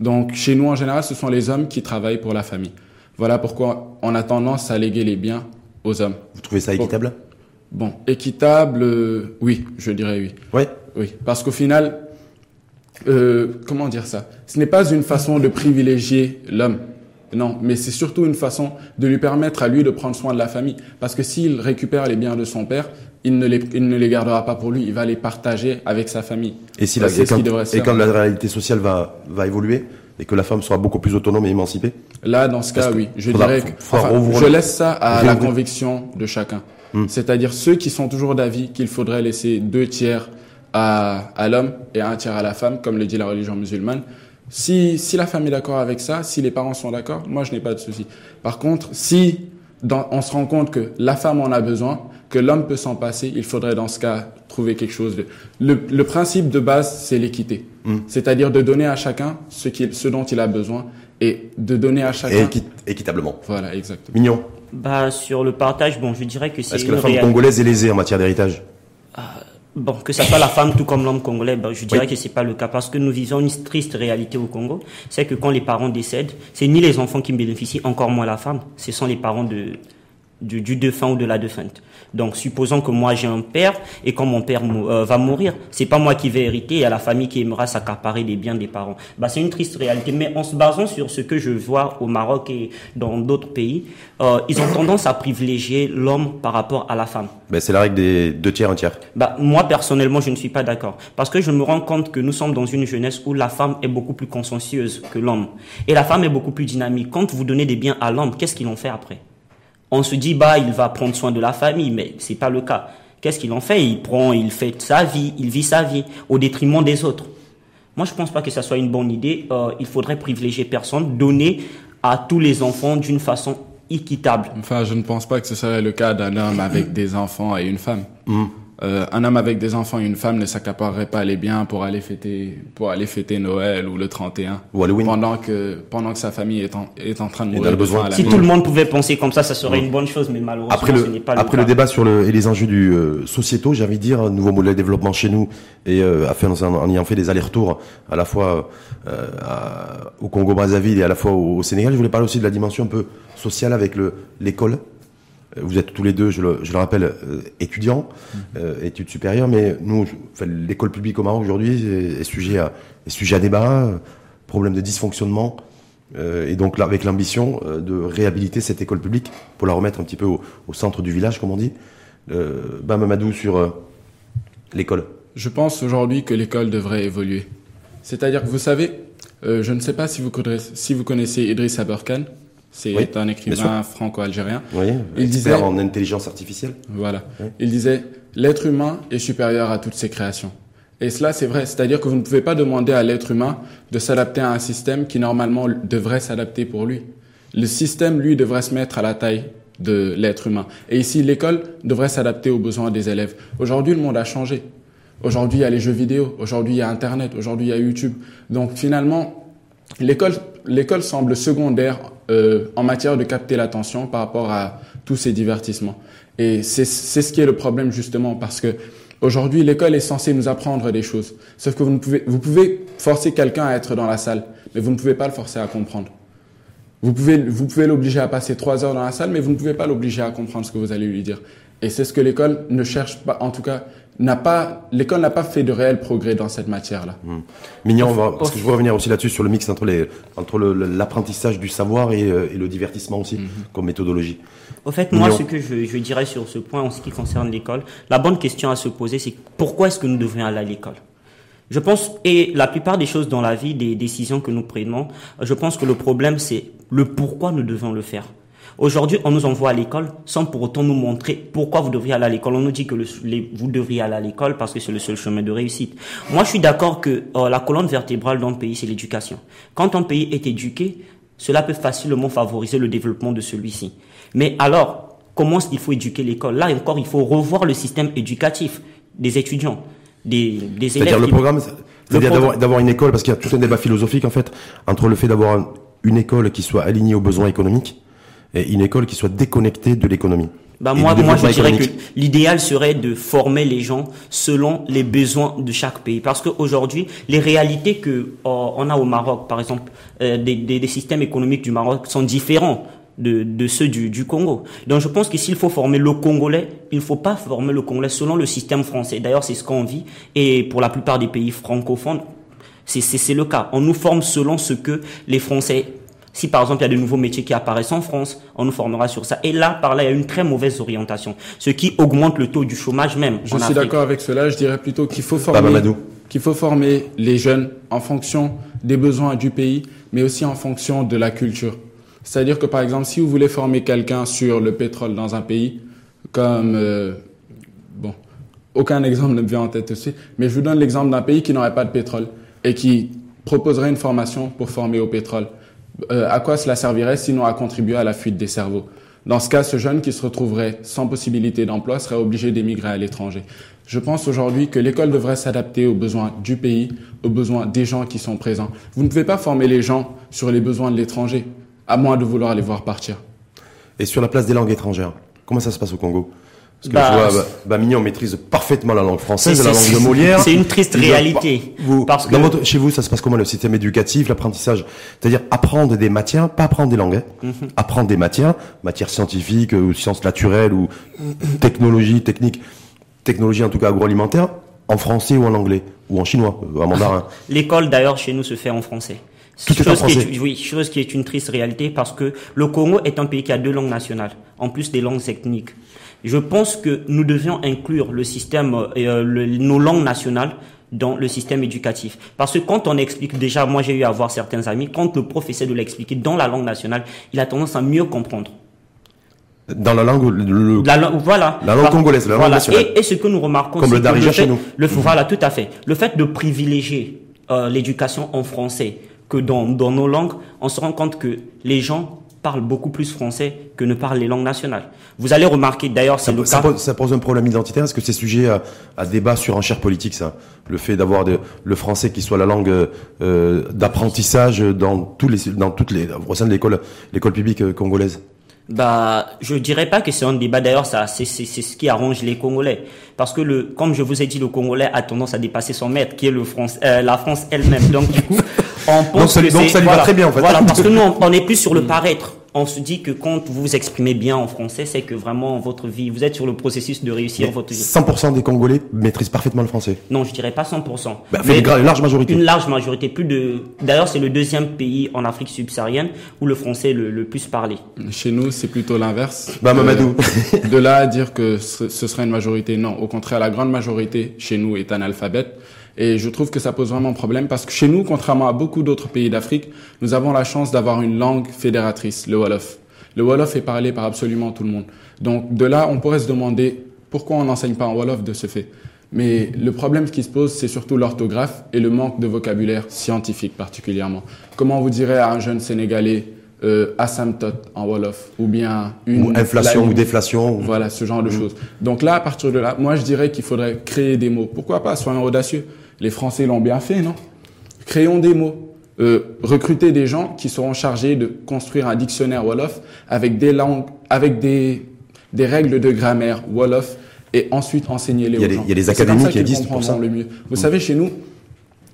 Donc chez nous, en général, ce sont les hommes qui travaillent pour la famille. Voilà pourquoi on a tendance à léguer les biens aux hommes. Vous trouvez ça équitable? Bon, équitable, euh, oui, je dirais oui. Oui. Oui, parce qu'au final, euh, comment dire ça? Ce n'est pas une façon de privilégier l'homme. Non, mais c'est surtout une façon de lui permettre à lui de prendre soin de la famille. Parce que s'il récupère les biens de son père, il ne, les, il ne les gardera pas pour lui, il va les partager avec sa famille. Et, si la, et, quand, et quand, la réalité sociale va, va évoluer et que la femme sera beaucoup plus autonome et émancipée? Là, dans ce cas, oui. Je dirais que, enfin, je laisse ça à la conviction de chacun. Hmm. C'est-à-dire ceux qui sont toujours d'avis qu'il faudrait laisser deux tiers à, à l'homme et un tiers à la femme, comme le dit la religion musulmane. Si, si la femme est d'accord avec ça, si les parents sont d'accord, moi je n'ai pas de souci. Par contre, si dans, on se rend compte que la femme en a besoin, que l'homme peut s'en passer, il faudrait dans ce cas trouver quelque chose de... Le, le principe de base, c'est l'équité. Mm. C'est-à-dire de donner à chacun ce, qui, ce dont il a besoin et de donner à chacun... Et équitablement. Voilà, exactement. Mignon. Bah, sur le partage, bon, je dirais que c'est... Est-ce que la femme congolaise est lésée en matière d'héritage? Bon, que ça soit la femme tout comme l'homme congolais, ben, je dirais que c'est pas le cas parce que nous vivons une triste réalité au Congo. C'est que quand les parents décèdent, c'est ni les enfants qui bénéficient, encore moins la femme. Ce sont les parents de, du, du défunt ou de la défunte. Donc, supposons que moi j'ai un père et quand mon père euh, va mourir, c'est pas moi qui vais hériter, il y a la famille qui aimera s'accaparer des biens des parents. Bah, c'est une triste réalité. Mais en se basant sur ce que je vois au Maroc et dans d'autres pays, euh, ils ont tendance à privilégier l'homme par rapport à la femme. Ben, c'est la règle des deux tiers, un tiers. Bah, moi personnellement, je ne suis pas d'accord parce que je me rends compte que nous sommes dans une jeunesse où la femme est beaucoup plus consciencieuse que l'homme et la femme est beaucoup plus dynamique. Quand vous donnez des biens à l'homme, qu'est-ce qu'ils en fait après? On se dit bah il va prendre soin de la famille, mais c'est pas le cas. Qu'est-ce qu'il en fait? Il prend, il fait sa vie, il vit sa vie au détriment des autres. Moi, je pense pas que ça soit une bonne idée. Euh, il faudrait privilégier personne, donner à tous les enfants d'une façon équitable. Enfin, je ne pense pas que ce serait le cas d'un homme avec des enfants et une femme. Mm. Euh, un homme avec des enfants et une femme ne s'accaparerait pas les biens pour aller fêter pour aller fêter Noël ou le 31 ou Halloween. pendant que pendant que sa famille est en, est en train de mourir besoin si tout le monde pouvait penser comme ça ça serait une bonne chose mais malheureusement après le, ce n'est pas après le, débat sur le et les enjeux du euh, sociétaux j'ai envie de dire nouveau modèle de développement chez nous et euh, en, en ayant fait des allers-retours à la fois euh, au Congo Brazzaville et à la fois au, au, Sénégal. Je voulais parler aussi de la dimension un peu sociale avec le l'école vous êtes tous les deux, je le, je le rappelle, euh, étudiants, mmh. euh, études supérieures, mais nous, enfin, l'école publique au Maroc aujourd'hui est, sujet à, est sujet à débat, euh, problème de dysfonctionnement, euh, et donc là, avec l'ambition de réhabiliter cette école publique pour la remettre un petit peu au, au centre du village, comme on dit. Euh, ben Mamadou sur l'école. Je pense aujourd'hui que l'école devrait évoluer. C'est-à-dire que vous savez, je ne sais pas si vous connaissez, si vous connaissez Idriss Aberkan, c'est un écrivain franco-algérien. Oui, il disait en intelligence artificielle. Voilà. Il disait l'être humain est supérieur à toutes ses créations. Et cela, c'est vrai. C'est-à-dire que vous ne pouvez pas demander à l'être humain de s'adapter à un système qui normalement devrait s'adapter pour lui. Le système, lui, devrait se mettre à la taille de l'être humain. Et ici, l'école devrait s'adapter aux besoins des élèves. Aujourd'hui, le monde a changé. Aujourd'hui, il y a les jeux vidéo. Aujourd'hui, il y a Internet. Aujourd'hui, il y a YouTube. Donc finalement, l'école, l'école semble secondaire euh, en matière de capter l'attention par rapport à tous ces divertissements. Et c'est, ce qui est le problème justement parce que aujourd'hui, l'école est censée nous apprendre des choses. Sauf que vous pouvez, vous pouvez forcer quelqu'un à être dans la salle, mais vous ne pouvez pas le forcer à comprendre. Vous pouvez, vous pouvez l'obliger à passer trois heures dans la salle, mais vous ne pouvez pas l'obliger à comprendre ce que vous allez lui dire. Et c'est ce que l'école ne cherche pas, en tout cas, n'a pas, l'école n'a pas fait de réel progrès dans cette matière-là. Mmh. Mignon, on va, parce que je veux revenir aussi là-dessus sur le mix entre les, entre l'apprentissage du savoir et, euh, et, le divertissement aussi, mmh. comme méthodologie. Au fait, moi, ce que je, je, dirais sur ce point en ce qui concerne l'école, la bonne question à se poser, c'est pourquoi est-ce que nous devrions aller à l'école? Je pense, et la plupart des choses dans la vie, des décisions que nous prenons, je pense que le problème, c'est le pourquoi nous devons le faire. Aujourd'hui, on nous envoie à l'école sans pour autant nous montrer pourquoi vous devriez aller à l'école. On nous dit que le, vous devriez aller à l'école parce que c'est le seul chemin de réussite. Moi, je suis d'accord que euh, la colonne vertébrale d'un pays, c'est l'éducation. Quand un pays est éduqué, cela peut facilement favoriser le développement de celui-ci. Mais alors, comment est-ce qu'il faut éduquer l'école? Là encore, il faut revoir le système éducatif des étudiants, des, des élèves. C'est-à-dire le programme, c'est-à-dire d'avoir une école, parce qu'il y a tout un débat philosophique en fait entre le fait d'avoir une école qui soit alignée aux besoins économiques une école qui soit déconnectée de l'économie. Bah moi, moi, je dirais que l'idéal serait de former les gens selon les besoins de chaque pays. Parce qu'aujourd'hui, les réalités que oh, on a au Maroc, par exemple, euh, des, des, des, systèmes économiques du Maroc sont différents de, de ceux du, du, Congo. Donc je pense que s'il faut former le Congolais, il ne faut pas former le Congolais selon le système français. D'ailleurs, c'est ce qu'on vit. Et pour la plupart des pays francophones, c'est le cas. On nous forme selon ce que les Français si par exemple il y a de nouveaux métiers qui apparaissent en France, on nous formera sur ça. Et là, par là, il y a une très mauvaise orientation, ce qui augmente le taux du chômage même. Je suis d'accord avec cela. Je dirais plutôt qu'il faut former, qu'il faut former les jeunes en fonction des besoins du pays, mais aussi en fonction de la culture. C'est-à-dire que par exemple, si vous voulez former quelqu'un sur le pétrole dans un pays, comme euh, bon, aucun exemple ne me vient en tête aussi, mais je vous donne l'exemple d'un pays qui n'aurait pas de pétrole et qui proposerait une formation pour former au pétrole. Euh, à quoi cela servirait sinon à contribuer à la fuite des cerveaux? Dans ce cas, ce jeune qui se retrouverait sans possibilité d'emploi serait obligé d'émigrer à l'étranger. Je pense aujourd'hui que l'école devrait s'adapter aux besoins du pays, aux besoins des gens qui sont présents. Vous ne pouvez pas former les gens sur les besoins de l'étranger, à moins de vouloir les voir partir. Et sur la place des langues étrangères, comment ça se passe au Congo? Parce que bah, je vois, bah, Mignon maîtrise parfaitement la langue française, la langue de Molière. C'est une triste réalité. Vous, parce que... votre, chez vous, ça se passe comment le système éducatif, l'apprentissage? C'est-à-dire apprendre des matières, pas apprendre des langues, hein. mm-hmm. apprendre des matières, matières scientifiques ou sciences naturelles ou technologie, technique, technologie en tout cas agroalimentaire, en français ou en anglais ou en chinois, en mandarin. L'école d'ailleurs chez nous se fait en français. Tout chose, qui est, oui, chose qui est une triste réalité parce que le Congo est un pays qui a deux langues nationales, en plus des langues ethniques. Je pense que nous devions inclure le système, euh, nos langues nationales dans le système éducatif. Parce que quand on explique, déjà, moi j'ai eu à voir certains amis, quand le professeur de l'expliquer dans la langue nationale, il a tendance à mieux comprendre. Dans la langue, le, la langue, voilà. La langue congolaise, la langue nationale. Et, et, ce que nous remarquons, comme le darija chez nous. Le, Voilà, tout à fait. Le fait de privilégier euh, l'éducation en français que dans, dans nos langues, on se rend compte que les gens parlent beaucoup plus français que ne parlent les langues nationales. Vous allez remarquer, d'ailleurs, c'est le ça Pose, ça pose un problème identitaire. Est-ce que c'est sujet à, à, débat sur un cher politique, ça Le fait d'avoir le français qui soit la langue euh, d'apprentissage dans tous les, dans toutes les, au sein de l'école, l'école publique euh, congolaise bah, je dirais pas que c'est un débat. D'ailleurs, ça, c'est, c'est, c'est ce qui arrange les Congolais, parce que le, comme je vous ai dit, le Congolais a tendance à dépasser son maître, qui est le France, euh, la France elle-même. Donc du coup, on pense donc, que donc ça lui va très bien en fait. Voilà, parce que nous, on, est plus sur le paraître on se dit que quand vous vous exprimez bien en français, c'est que vraiment votre vie, vous êtes sur le processus de réussir votre vie. 100% des Congolais maîtrisent parfaitement le français. Non, je dirais pas 100%. Bah, mais une large majorité. Une large majorité, plus de. D'ailleurs, c'est le deuxième pays en Afrique subsaharienne où le français est le, plus parlé. Chez nous, c'est plutôt l'inverse. Bah, Mamadou. de là à dire que ce serait une majorité, non. Au contraire, la grande majorité chez nous est analphabète. Et je trouve que ça pose vraiment problème parce que chez nous, contrairement à beaucoup d'autres pays d'Afrique, nous avons la chance d'avoir une langue fédératrice, le Wolof. Le Wolof est parlé par absolument tout le monde. Donc de là, on pourrait se demander pourquoi on n'enseigne pas en Wolof de ce fait. Mais le problème qui se pose, c'est surtout l'orthographe et le manque de vocabulaire scientifique particulièrement. Comment vous direz à un jeune Sénégalais euh, asymptote en Wolof, ou bien une... Ou inflation ou déflation. Voilà, ce genre de mm. choses. Donc là, à partir de là, moi je dirais qu'il faudrait créer des mots. Pourquoi pas, soyons audacieux. Les Français l'ont bien fait, non? Créons des mots. Euh, recruter des gens qui seront chargés de construire un dictionnaire Wolof avec des langues, avec des, des règles de grammaire Wolof et ensuite enseigner les il y a des, Il y a des académies qui existent pour ça. Le mieux. Vous savez, chez nous,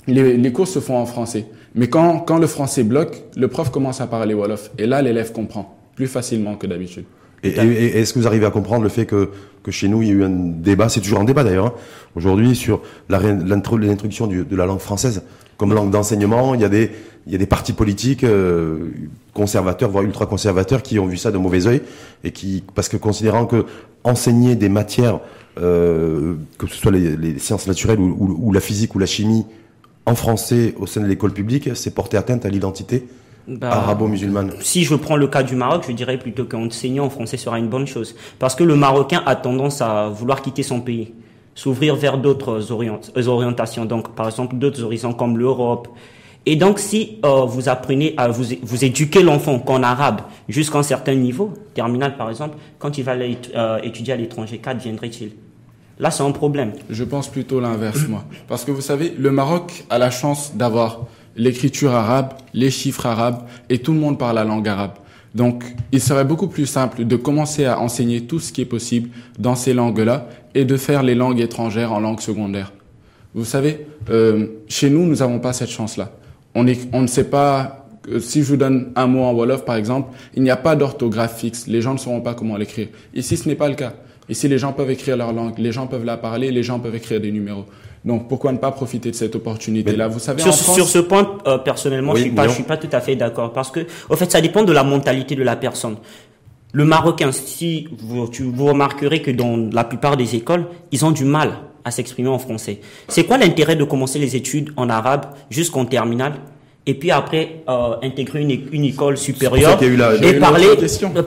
les, les, cours se font en français. Mais quand, quand le français bloque, le prof commence à parler Wolof. Et là, l'élève comprend plus facilement que d'habitude. Et, est-ce que vous arrivez à comprendre le fait que, que chez nous, il y a eu un débat, c'est toujours un débat d'ailleurs, hein, aujourd'hui, sur l'introduction de la langue française comme langue d'enseignement. Il y a des, il y a des partis politiques euh, conservateurs, voire ultra-conservateurs, qui ont vu ça de mauvais oeil et qui, parce que considérant que enseigner des matières, euh, que ce soit les, sciences naturelles ou, la physique ou la chimie, en français au sein de l'école publique, c'est porter atteinte à l'identité bah, arabo-musulmane. Si je prends le cas du Maroc, je dirais plutôt qu'enseigner en français sera une bonne chose, parce que le Marocain a tendance à vouloir quitter son pays s'ouvrir vers d'autres euh, orientations, donc par exemple d'autres horizons comme l'Europe. Et donc si euh, vous apprenez à vous, vous éduquer l'enfant qu'en arabe jusqu'à un certain niveau, terminal par exemple, quand il va aller, euh, étudier à l'étranger, qu'adviendrait-il Là, c'est un problème. Je pense plutôt l'inverse, moi. Parce que vous savez, le Maroc a la chance d'avoir l'écriture arabe, les chiffres arabes, et tout le monde parle la langue arabe. Donc, il serait beaucoup plus simple de commencer à enseigner tout ce qui est possible dans ces langues-là et de faire les langues étrangères en langue secondaire. Vous savez, euh, chez nous, nous n'avons pas cette chance-là. On, ne sait pas, euh, si je vous donne un mot en Wolof, par exemple, il n'y a pas d'orthographe fixe. Les gens ne sauront pas comment l'écrire. Ici, ce n'est pas le cas. Ici, les gens peuvent écrire leur langue, les gens peuvent la parler, les gens peuvent écrire des numéros. Donc pourquoi ne pas profiter de cette opportunité-là? Vous savez, sur, sur ce point, euh, personnellement, je suis pas, je suis pas tout à fait d'accord parce que, au fait, ça dépend de la mentalité de la personne. Le Marocain, si vous, vous remarquerez que dans la plupart des écoles, ils ont du mal à s'exprimer en français. C'est quoi l'intérêt de commencer les études en arabe jusqu'en terminale? Et puis après euh, intégrer une, une, école supérieure et parler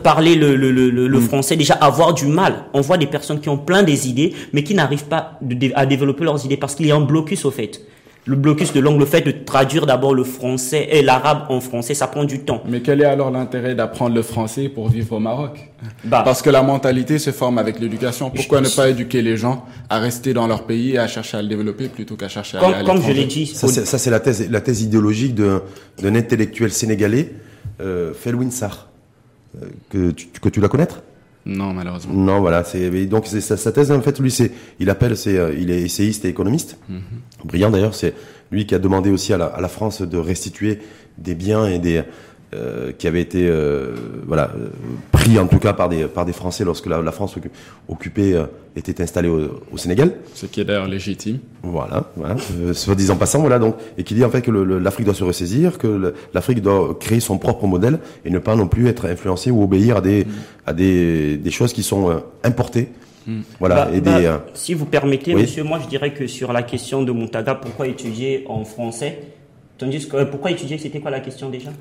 parler le, le, le, le mm. français déjà avoir du mal. On voit des personnes qui ont plein des idées mais qui n'arrivent pas à développer leurs idées parce qu'il y a un blocus au fait le blocus de langue, le fait de traduire d'abord le français et l'arabe en français, ça prend du temps. Mais quel est alors l'intérêt d'apprendre le français pour vivre au Maroc? Bah, Parce que la mentalité se forme avec l'éducation. Pourquoi ne pas éduquer les gens à rester dans leur pays et à chercher à le développer plutôt qu'à chercher à aller Comme je l'ai dit. Ça, c'est la thèse, la thèse idéologique d'un intellectuel sénégalais, euh, Felwin Sarr, euh, que, tu, que tu la connaître? Non, malheureusement. Non, voilà. C'est donc c'est sa, thèse en fait. Lui, c'est il appelle, c'est euh, il est essayiste et économiste, mhm. brillant d'ailleurs. C'est lui qui a demandé aussi à la, à la France de restituer des biens et des euh, qui avait été euh, voilà pris en tout cas par des par des Français lorsque la, France occupée euh, était installée au, au, Sénégal. Ce qui est d'ailleurs légitime. Voilà, voilà soit disant passant voilà donc et qui dit en fait que l'Afrique doit se ressaisir, que l'Afrique doit créer son propre modèle et ne pas non plus être influencée ou obéir à des mm. à des, des choses qui sont importées. Mm. Voilà. Bah, et des, bah, si vous permettez, monsieur, moi je dirais que sur la question de Montaga, pourquoi étudier en français? Tandis que pourquoi étudier? C'était quoi la question déjà?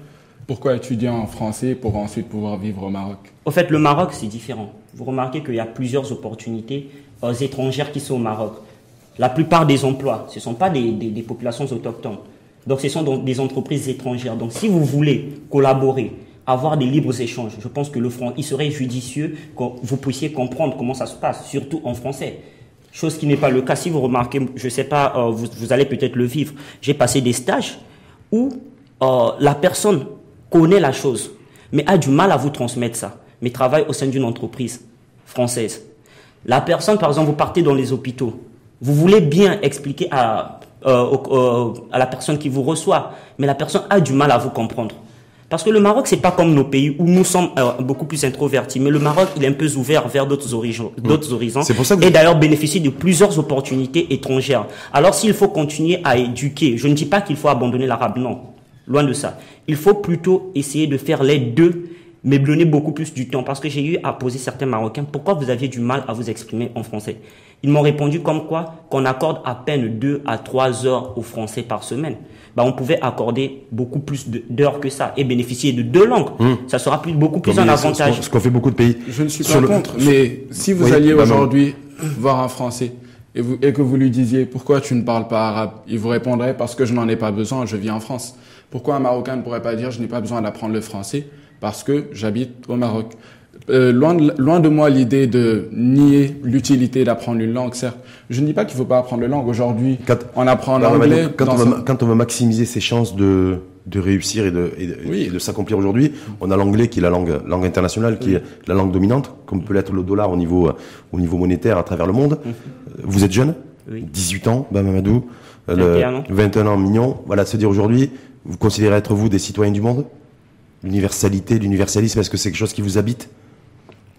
Pourquoi étudier en français pour ensuite pouvoir vivre au Maroc? Au fait, le Maroc, c'est différent. Vous remarquez qu'il y a plusieurs opportunités aux étrangères qui sont au Maroc. La plupart des emplois, ce ne sont pas des, populations autochtones. Donc, ce sont des entreprises étrangères. Donc, si vous voulez collaborer, avoir des libres échanges, je pense que le front, il serait judicieux que vous puissiez comprendre comment ça se passe, surtout en français. Chose qui n'est pas le cas. Si vous remarquez, je ne sais pas, euh, vous, allez peut-être le vivre. J'ai passé des stages où euh, la personne connaît la chose, mais a du mal à vous transmettre ça, mais travaille au sein d'une entreprise française. La personne, par exemple, vous partez dans les hôpitaux, vous voulez bien expliquer à, euh, euh, à la personne qui vous reçoit, mais la personne a du mal à vous comprendre. Parce que le Maroc, c'est pas comme nos pays où nous sommes euh, beaucoup plus introvertis. Mais le Maroc, il est un peu ouvert vers d'autres horizons, d'autres horizons. Pour ça et d'ailleurs bénéficie de plusieurs opportunités étrangères. Alors s'il faut continuer à éduquer, je ne dis pas qu'il faut abandonner l'arabe, non. Loin de ça. Il faut plutôt essayer de faire les deux, mais donner beaucoup plus du temps. Parce que j'ai eu à poser certains Marocains, pourquoi vous aviez du mal à vous exprimer en français? Ils m'ont répondu comme quoi qu'on accorde à peine deux à trois heures au français par semaine. Bah, on pouvait accorder beaucoup plus d'heures que ça et bénéficier de deux langues. Hmm. Ça sera plus, beaucoup plus un avantage. Ce qu'on fait beaucoup de pays. Je ne suis pas contre, mais si vous alliez bah aujourd'hui voir un Français et, vous, et que vous lui disiez pourquoi tu ne parles pas arabe, il vous répondrait parce que je n'en ai pas besoin, je vis en France. Pourquoi un Marocain ne pourrait pas dire je n'ai pas besoin d'apprendre le français parce que j'habite au Maroc? Euh, loin, de, loin de moi l'idée de nier l'utilité d'apprendre une langue, certes. Je ne dis pas qu'il ne faut pas apprendre une langue. Aujourd'hui, on apprend l'anglais. Quand, on veut, quand on veut maximiser ses chances de, de réussir et de, et de, s'accomplir aujourd'hui, on a l'anglais qui est la langue, langue internationale, qui est la langue dominante, comme peut l'être le dollar au niveau, au niveau monétaire à travers le monde. Mhm. Vous êtes jeune, oui. 18 ans, Bamamadou, 21 ans. 21 ans, mignon. Voilà, se dire aujourd'hui, vous considérez être vous des citoyens du monde? L'universalité, l'universalisme, est-ce que c'est quelque chose qui vous habite?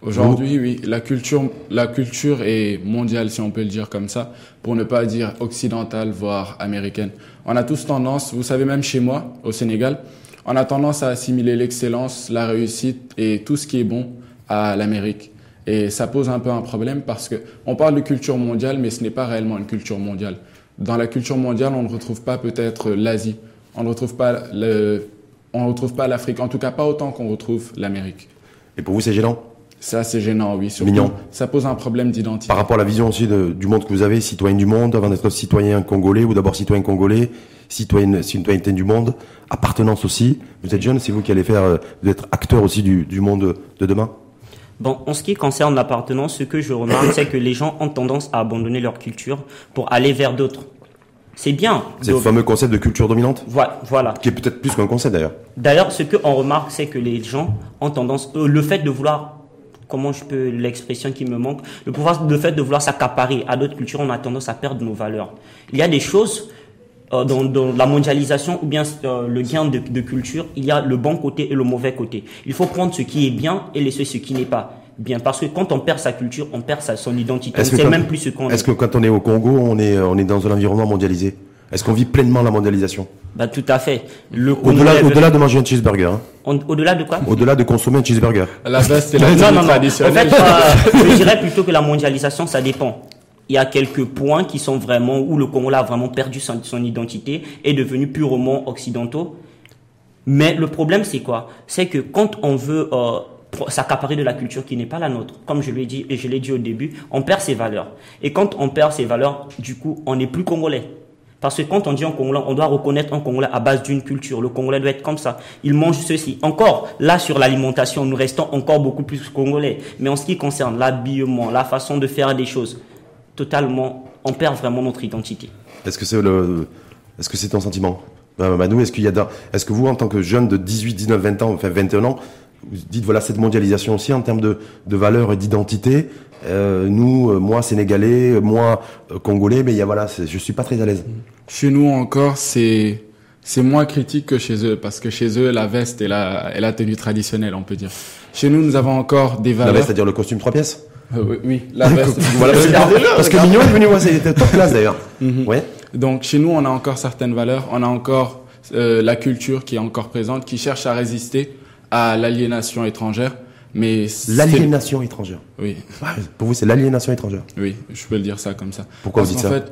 Aujourd'hui, oui, la culture, la culture est mondiale, si on peut le dire comme ça, pour ne pas dire occidentale, voire américaine. On a tous tendance, vous savez, même chez moi, au Sénégal, on a tendance à assimiler l'excellence, la réussite et tout ce qui est bon à l'Amérique. Et ça pose un peu un problème parce que on parle de culture mondiale, mais ce n'est pas réellement une culture mondiale. Dans la culture mondiale, on ne retrouve pas peut-être l'Asie, on ne retrouve pas le, on ne retrouve pas l'Afrique, en tout cas pas autant qu'on retrouve l'Amérique. Et pour vous, c'est gênant? C'est assez gênant, oui. Surtout, Mignon. Ça pose un problème d'identité. Par rapport à la vision aussi du monde que vous avez, citoyen du monde, avant d'être citoyen congolais, ou d'abord citoyen congolais, citoyen, citoyenneté du monde, appartenance aussi. Vous êtes jeune, c'est vous qui allez faire, vous êtes acteur aussi du, du monde de demain? Bon, en ce qui concerne l'appartenance, ce que je remarque, c'est que les gens ont tendance à abandonner leur culture pour aller vers d'autres. C'est bien. C'est le fameux concept de culture dominante Voilà. Qui est peut-être plus qu'un concept d'ailleurs. D'ailleurs, ce qu'on remarque, c'est que les gens ont tendance, euh, le fait de vouloir comment je peux l'expression qui me manque, le pouvoir, le fait de vouloir s'accaparer à d'autres cultures, on a tendance à perdre nos valeurs. Il y a des choses euh, dans, la mondialisation ou bien euh, le gain de, culture, il y a le bon côté et le mauvais côté. Il faut prendre ce qui est bien et laisser ce qui n'est pas bien. Parce que quand on perd sa culture, on perd sa, son identité. On sait même plus ce qu'on est. Est-ce que quand on est au Congo, on est, on est dans un environnement mondialisé? Est-ce qu'on vit pleinement la mondialisation? Bah, tout à fait. Au-delà, de manger un cheeseburger. Hein. Au-delà de quoi? Au-delà de consommer un cheeseburger. La veste et la non, non, non. En fait, euh, je dirais plutôt que la mondialisation, ça dépend. Il y a quelques points qui sont vraiment où le Congo a vraiment perdu son, son identité et devenu purement occidentaux. Mais le problème, c'est quoi? C'est que quand on veut euh, s'accaparer de la culture qui n'est pas la nôtre, comme je l'ai dit je l'ai dit au début, on perd ses valeurs. Et quand on perd ses valeurs, du coup, on n'est plus congolais. Parce que quand on dit un Congolais, on doit reconnaître un Congolais à base d'une culture. Le Congolais doit être comme ça. Il mange ceci. Encore, là, sur l'alimentation, nous restons encore beaucoup plus Congolais. Mais en ce qui concerne l'habillement, la façon de faire des choses, totalement, on perd vraiment notre identité. Est-ce que c'est le, est-ce que c'est ton sentiment? Manu, est-ce qu'il y a, est-ce que vous, en tant que jeune de 18, 19, 20 ans, enfin 21 ans, vous dites voilà cette mondialisation aussi en termes de, de valeurs et d'identité, euh, nous, euh, moi sénégalais, moi euh, congolais, mais il y a voilà, je suis pas très à l'aise. Chez nous encore, c'est c'est moins critique que chez eux parce que chez eux la veste est la, est la tenue traditionnelle, on peut dire. Chez nous, nous avons encore des valeurs. La veste, c'est-à-dire le costume trois pièces. oui, oui, la veste. voilà, parce que Mignon est venu, moi, c'était top classe d'ailleurs. Mhm. Ouais. Donc chez nous, on a encore certaines valeurs, on a encore la culture qui est encore présente, qui cherche à résister à l'aliénation étrangère. Mais l'aliénation étrangère. Oui. Pour vous, c'est l'aliénation étrangère. Oui, je peux le dire ça comme ça. Pourquoi vous dites ça fait,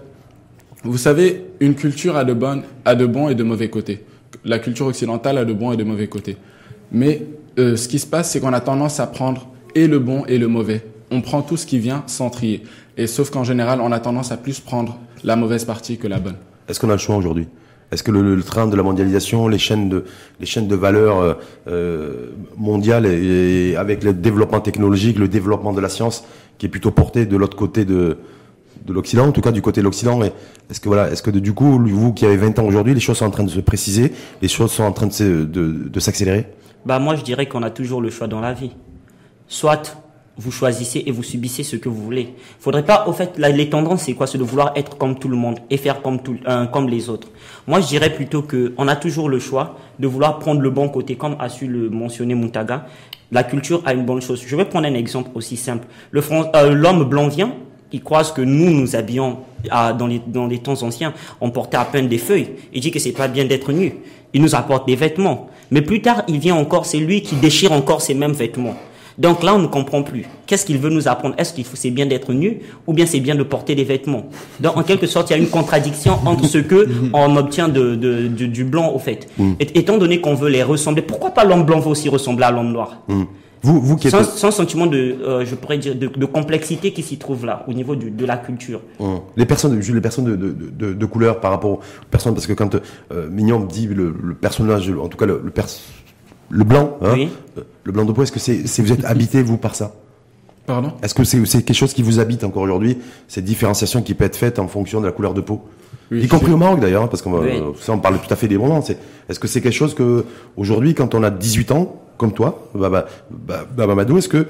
vous savez, une culture a de, bonnes, a de bons et de mauvais côtés. La culture occidentale a de bons et de mauvais côtés. Mais euh, ce qui se passe, c'est qu'on a tendance à prendre et le bon et le mauvais. On prend tout ce qui vient sans trier. Et sauf qu'en général, on a tendance à plus prendre la mauvaise partie que la bonne. Est-ce qu'on a le choix aujourd'hui? Est-ce que le, train de la mondialisation, les chaînes de, les chaînes de valeur euh, euh, mondiales, et, avec le développement technologique, le développement de la science, qui est plutôt porté de l'autre côté de, de l'Occident, en tout cas du côté de l'Occident. Est-ce que voilà, est-ce que du coup, vous qui avez 20 ans aujourd'hui, les choses sont en train de se préciser, les choses sont en train de, de, de s'accélérer? Bah moi, je dirais qu'on a toujours le choix dans la vie. Soit vous choisissez et vous subissez ce que vous voulez. Faudrait pas, au fait, les tendances, c'est quoi? C'est de vouloir être comme tout le monde et faire comme tout, euh, comme les autres. Moi, je dirais plutôt que on a toujours le choix de vouloir prendre le bon côté, comme a su le mentionner Muntaga. La culture a une bonne chose. Je vais prendre un exemple aussi simple. Le euh, l'homme blanc vient, il croise que nous, nous habillions à, dans, les, dans les temps anciens, on portait à peine des feuilles. Il dit que c'est pas bien d'être nu. Il nous apporte des vêtements. Mais plus tard, il vient encore, c'est lui qui déchire encore ces mêmes vêtements. Donc là, on ne comprend plus. Qu'est-ce qu'il veut nous apprendre? Est-ce qu'il faut c'est bien d'être nu ou bien c'est bien de porter des vêtements? Donc en quelque sorte, il y a une contradiction entre ce que on obtient de, du blanc au fait. Mm. Et, étant donné qu'on veut les ressembler, pourquoi pas l'homme blanc veut aussi ressembler à l'homme noir? Mm. Vous, vous qui sans, sans, sentiment de, euh, je pourrais dire, de, complexité qui s'y trouve là, au niveau de la culture. Mm. Les personnes, les personnes de, de, couleur par rapport aux personnes, parce que quand euh, Mignon dit le, personnage, en tout cas le, le le blanc, hein, Oui. euh, le blanc de peau, est-ce que c'est, c'est- vous êtes habité vous par ça? Pardon? Est-ce que c'est, c'est quelque chose qui vous habite encore aujourd'hui, cette différenciation qui peut être faite en fonction de la couleur de peau? Oui, y compris au Maroc d'ailleurs, hein, parce qu'on Oui. ça on parle tout à fait librement. C'est, est-ce que c'est quelque chose que aujourd'hui, quand on a 18 ans, comme toi, bah, bah, bah, bah, Mamadou, est-ce que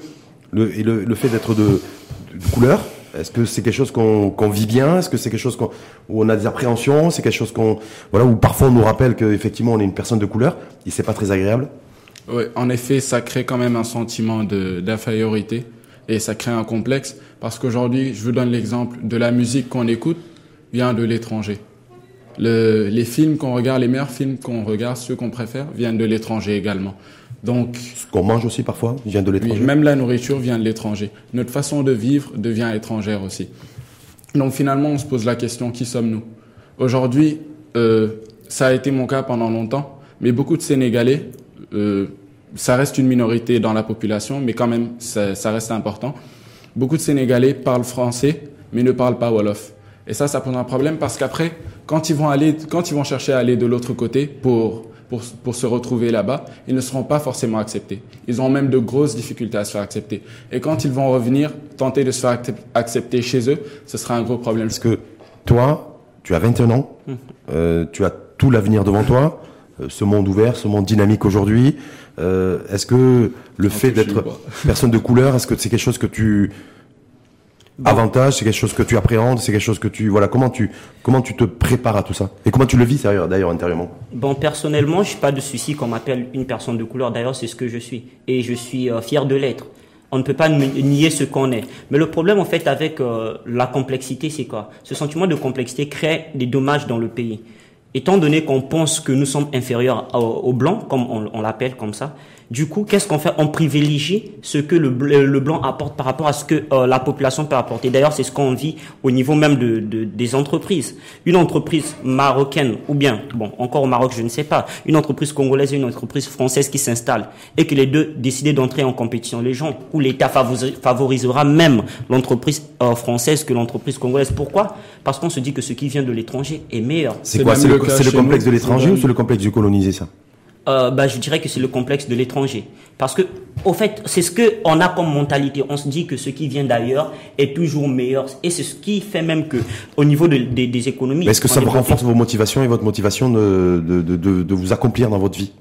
le, et le, le fait d'être de, de couleur, est-ce que c'est quelque chose qu'on, qu'on vit bien? Est-ce que c'est quelque chose qu'on, où on a des appréhensions? C'est quelque chose qu'on, voilà, où parfois on nous rappelle qu'effectivement on est une personne de couleur et c'est pas très agréable? Oui, en effet, ça crée quand même un sentiment d'infériorité et ça crée un complexe parce qu'aujourd'hui, je vous donne l'exemple de la musique qu'on écoute vient de l'étranger. Le- les films qu'on regarde, les meilleurs films qu'on regarde, ceux qu'on préfère, viennent de l'étranger également. Donc, Ce qu'on mange aussi parfois, vient de oui, l'étranger. même la nourriture vient de l'étranger. Notre façon de vivre devient étrangère aussi. Donc finalement, on se pose la question, qui sommes-nous? Aujourd'hui, euh, ça a été mon cas pendant longtemps, mais beaucoup de Sénégalais, euh, ça reste une minorité dans la population, mais quand même, ça, ça reste important. Beaucoup de Sénégalais parlent français, mais ne parlent pas Wolof. Et ça, ça pose un problème parce qu'après, quand ils vont aller, quand ils vont chercher à aller de l'autre côté pour, pour, pour se retrouver là-bas, ils ne seront pas forcément acceptés. Ils ont même de grosses difficultés à se faire accepter. Et quand ils vont revenir, tenter de se faire accept- accepter chez eux, ce sera un gros problème. Parce que toi, tu as 21 ans, euh, tu as tout l'avenir devant toi, ce monde ouvert, ce monde dynamique aujourd'hui. Euh, est-ce que le fait d'être personne de couleur, est-ce que c'est quelque chose que tu avantage, c'est quelque chose que tu appréhendes, c'est quelque chose que tu voilà comment tu comment tu te prépares à tout ça? Et comment tu le vis d'ailleurs intérieurement? Bon, personnellement, je suis pas de souci qu'on m'appelle une personne de couleur. D'ailleurs, c'est ce que je suis. Et je suis euh, fier de l'être. On ne peut pas ni- nier ce qu'on est. Mais le problème, en fait, avec euh, la complexité, c'est quoi? Ce sentiment de complexité crée des dommages dans le pays. Étant donné qu'on pense que nous sommes inférieurs au- aux blancs, comme on l'appelle comme ça, du coup, qu'est-ce qu'on fait? On privilégie ce que le, bl- le blanc apporte par rapport à ce que euh, la population peut apporter. D'ailleurs, c'est ce qu'on vit au niveau même de, de- des entreprises. Une entreprise marocaine, ou bien, bon, encore au Maroc, je ne sais pas, une entreprise congolaise et une entreprise française qui s'installe, et que les deux décident d'entrer en compétition, les gens, où l'État favori- favorisera même l'entreprise euh, française que l'entreprise congolaise. Pourquoi? Parce qu'on se dit que ce qui vient de l'étranger est meilleur. C'est quoi? C'est le le, complexe nous, de l'étranger c'est ou c'est le complexe du colonisé ça? Euh, bah, je dirais que c'est le complexe de l'étranger. Parce que, au fait, c'est ce que on a comme mentalité. On se dit que ce qui vient d'ailleurs est toujours meilleur. Et c'est ce qui fait même que, au niveau de- des- des économies. Est-ce que ça vous renforce vos motivations et votre motivation de, de, de, de, de vous accomplir dans votre vie?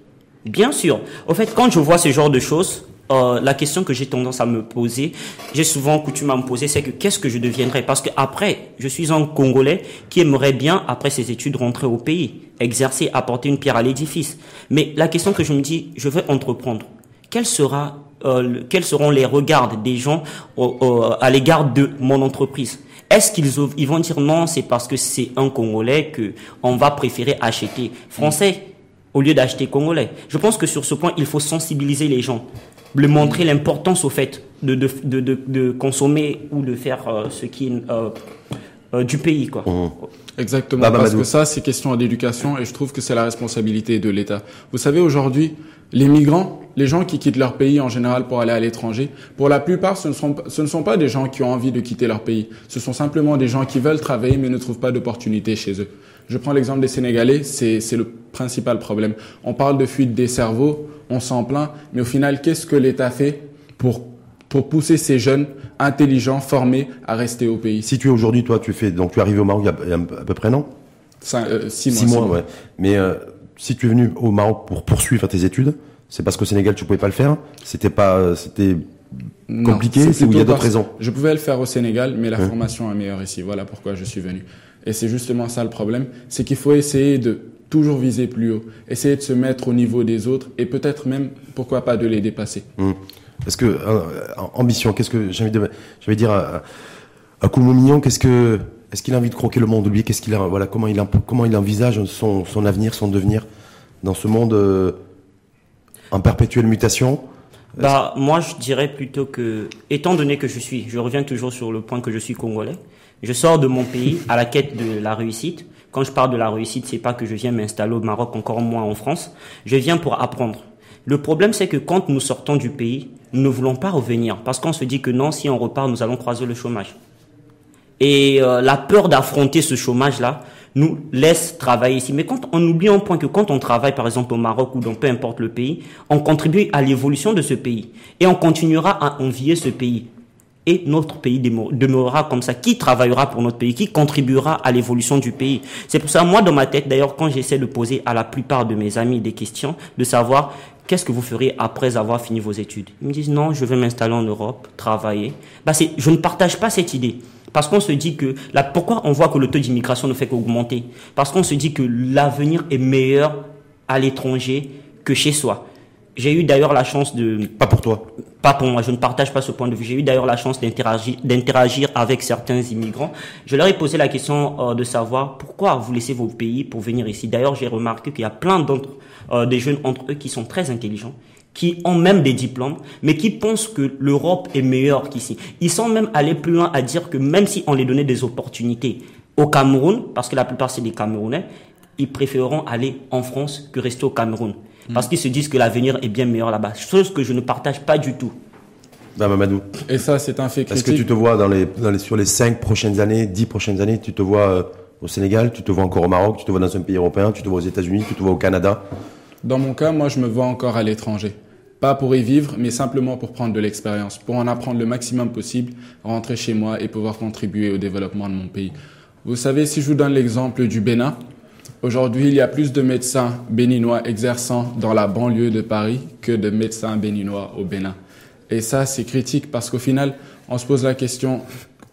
Bien sûr. Au fait, quand je vois ce genre de choses, euh, la question que j'ai tendance à me poser, j'ai souvent coutume à me poser, c'est que qu'est-ce que je deviendrai Parce que après, je suis un Congolais qui aimerait bien, après ses études, rentrer au pays, exercer, apporter une pierre à l'édifice. Mais la question que je me dis, je vais entreprendre. Euh, quels seront les regards des gens à l'égard de mon entreprise? Est-ce qu'ils vont dire non, c'est parce que c'est un Congolais que on va préférer acheter français au lieu d'acheter congolais? Je pense que sur ce point, il faut sensibiliser les gens, leur montrer l'importance au fait de, de, consommer ou de faire euh, ce qui est euh, du pays. Quoi. Exactement, Bah, parce que ça, c'est question d'éducation et je trouve que c'est la responsabilité de l'État. Vous savez, aujourd'hui, les migrants, les gens qui quittent leur pays en général pour aller à l'étranger, pour la plupart, ce ne, sont, pas- ce ne sont pas des gens qui ont envie de quitter leur pays. Ce sont simplement des gens qui veulent travailler mais ne trouvent pas d'opportunité chez eux. Je prends l'exemple des Sénégalais, c'est c'est le principal problème. On parle de fuite des cerveaux, on s'en plaint, mais au final, qu'est-ce que l'État fait pour, pour pousser ces jeunes intelligents, formés à rester au pays Si tu es aujourd'hui, toi, tu fais donc tu es arrivé au Maroc il y a, à peu près non? Cinq- euh, Six mois. Six mois, six mois. ouais. Mais euh, si tu es venu au Maroc pour poursuivre tes études, c'est parce qu'au Sénégal tu pouvais pas le faire? C'était pas, euh, c'était compliqué, c'est où il y a d'autres raisons? Je pouvais le faire au Sénégal, mais la Ouais. formation est meilleure ici. Voilà pourquoi je suis venu. Et c'est justement ça le problème, c'est qu'il faut essayer de toujours viser plus haut, essayer de se mettre au niveau des autres et peut-être même, pourquoi pas, de les dépasser. Hum. Est-ce que euh, ambition, qu'est-ce que j'ai envie de, dire à, à Koumou Mignon, qu'est-ce que, est-ce qu'il a envie de croquer le monde lui? Qu'est-ce qu'il a, voilà, comment il, comment il envisage son, son avenir, son devenir dans ce monde euh, en perpétuelle mutation? Bah, moi, je dirais plutôt que, étant donné que je suis, je reviens toujours sur le point que je suis congolais, je sors de mon pays à la quête de la réussite. Quand je parle de la réussite, c'est pas que je viens m'installer au Maroc, encore moins en France. Je viens pour apprendre. Le problème, c'est que quand nous sortons du pays, nous ne voulons pas revenir parce qu'on se dit que non, si on repart, nous allons croiser le chômage. Et euh, la peur d'affronter ce chômage-là nous laisse travailler ici. Mais quand on oublie un point que quand on travaille par exemple au Maroc ou dans peu importe le pays, on contribue à l'évolution de ce pays et on continuera à envier ce pays. Et notre pays demeurera comme ça. Qui travaillera pour notre pays? Qui contribuera à l'évolution du pays? C'est pour ça, moi, dans ma tête, d'ailleurs, quand j'essaie de poser à la plupart de mes amis des questions, de savoir qu'est-ce que vous ferez après avoir fini vos études? Ils me disent non, je vais m'installer en Europe, travailler. Bah, je ne partage pas cette idée. Parce qu'on se dit que, là, pourquoi on voit que le taux d'immigration ne fait qu'augmenter? Parce qu'on se dit que l'avenir est meilleur à l'étranger que chez soi. J'ai eu d'ailleurs la chance de... Pas pour toi. Pas pour moi, je ne partage pas ce point de vue. J'ai eu d'ailleurs la chance d'interagir, d'interagir avec certains immigrants. Je leur ai posé la question euh, de savoir pourquoi vous laissez vos pays pour venir ici. D'ailleurs, j'ai remarqué qu'il y a plein d'autres, euh, des jeunes entre eux qui sont très intelligents, qui ont même des diplômes, mais qui pensent que l'Europe est meilleure qu'ici. Ils sont même allés plus loin à dire que même si on les donnait des opportunités au Cameroun, parce que la plupart c'est des Camerounais, ils préféreront aller en France que rester au Cameroun. Parce qu'ils se disent que l'avenir est bien meilleur là-bas. Chose que je ne partage pas du tout. Ben, Mamadou. Et ça, c'est un fait critique. Est-ce que tu te vois dans les, dans les, sur les 5 prochaines années, 10 prochaines années, tu te vois euh, au Sénégal, tu te vois encore au Maroc, tu te vois dans un pays européen, tu te vois aux États-Unis, tu te vois au Canada? Dans mon cas, moi, je me vois encore à l'étranger. Pas pour y vivre, mais simplement pour prendre de l'expérience, pour en apprendre le maximum possible, rentrer chez moi et pouvoir contribuer au développement de mon pays. Vous savez, si je vous donne l'exemple du Bénin, aujourd'hui, il y a plus de médecins béninois exerçant dans la banlieue de Paris que de médecins béninois au Bénin. Et ça, c'est critique parce qu'au final, on se pose la question,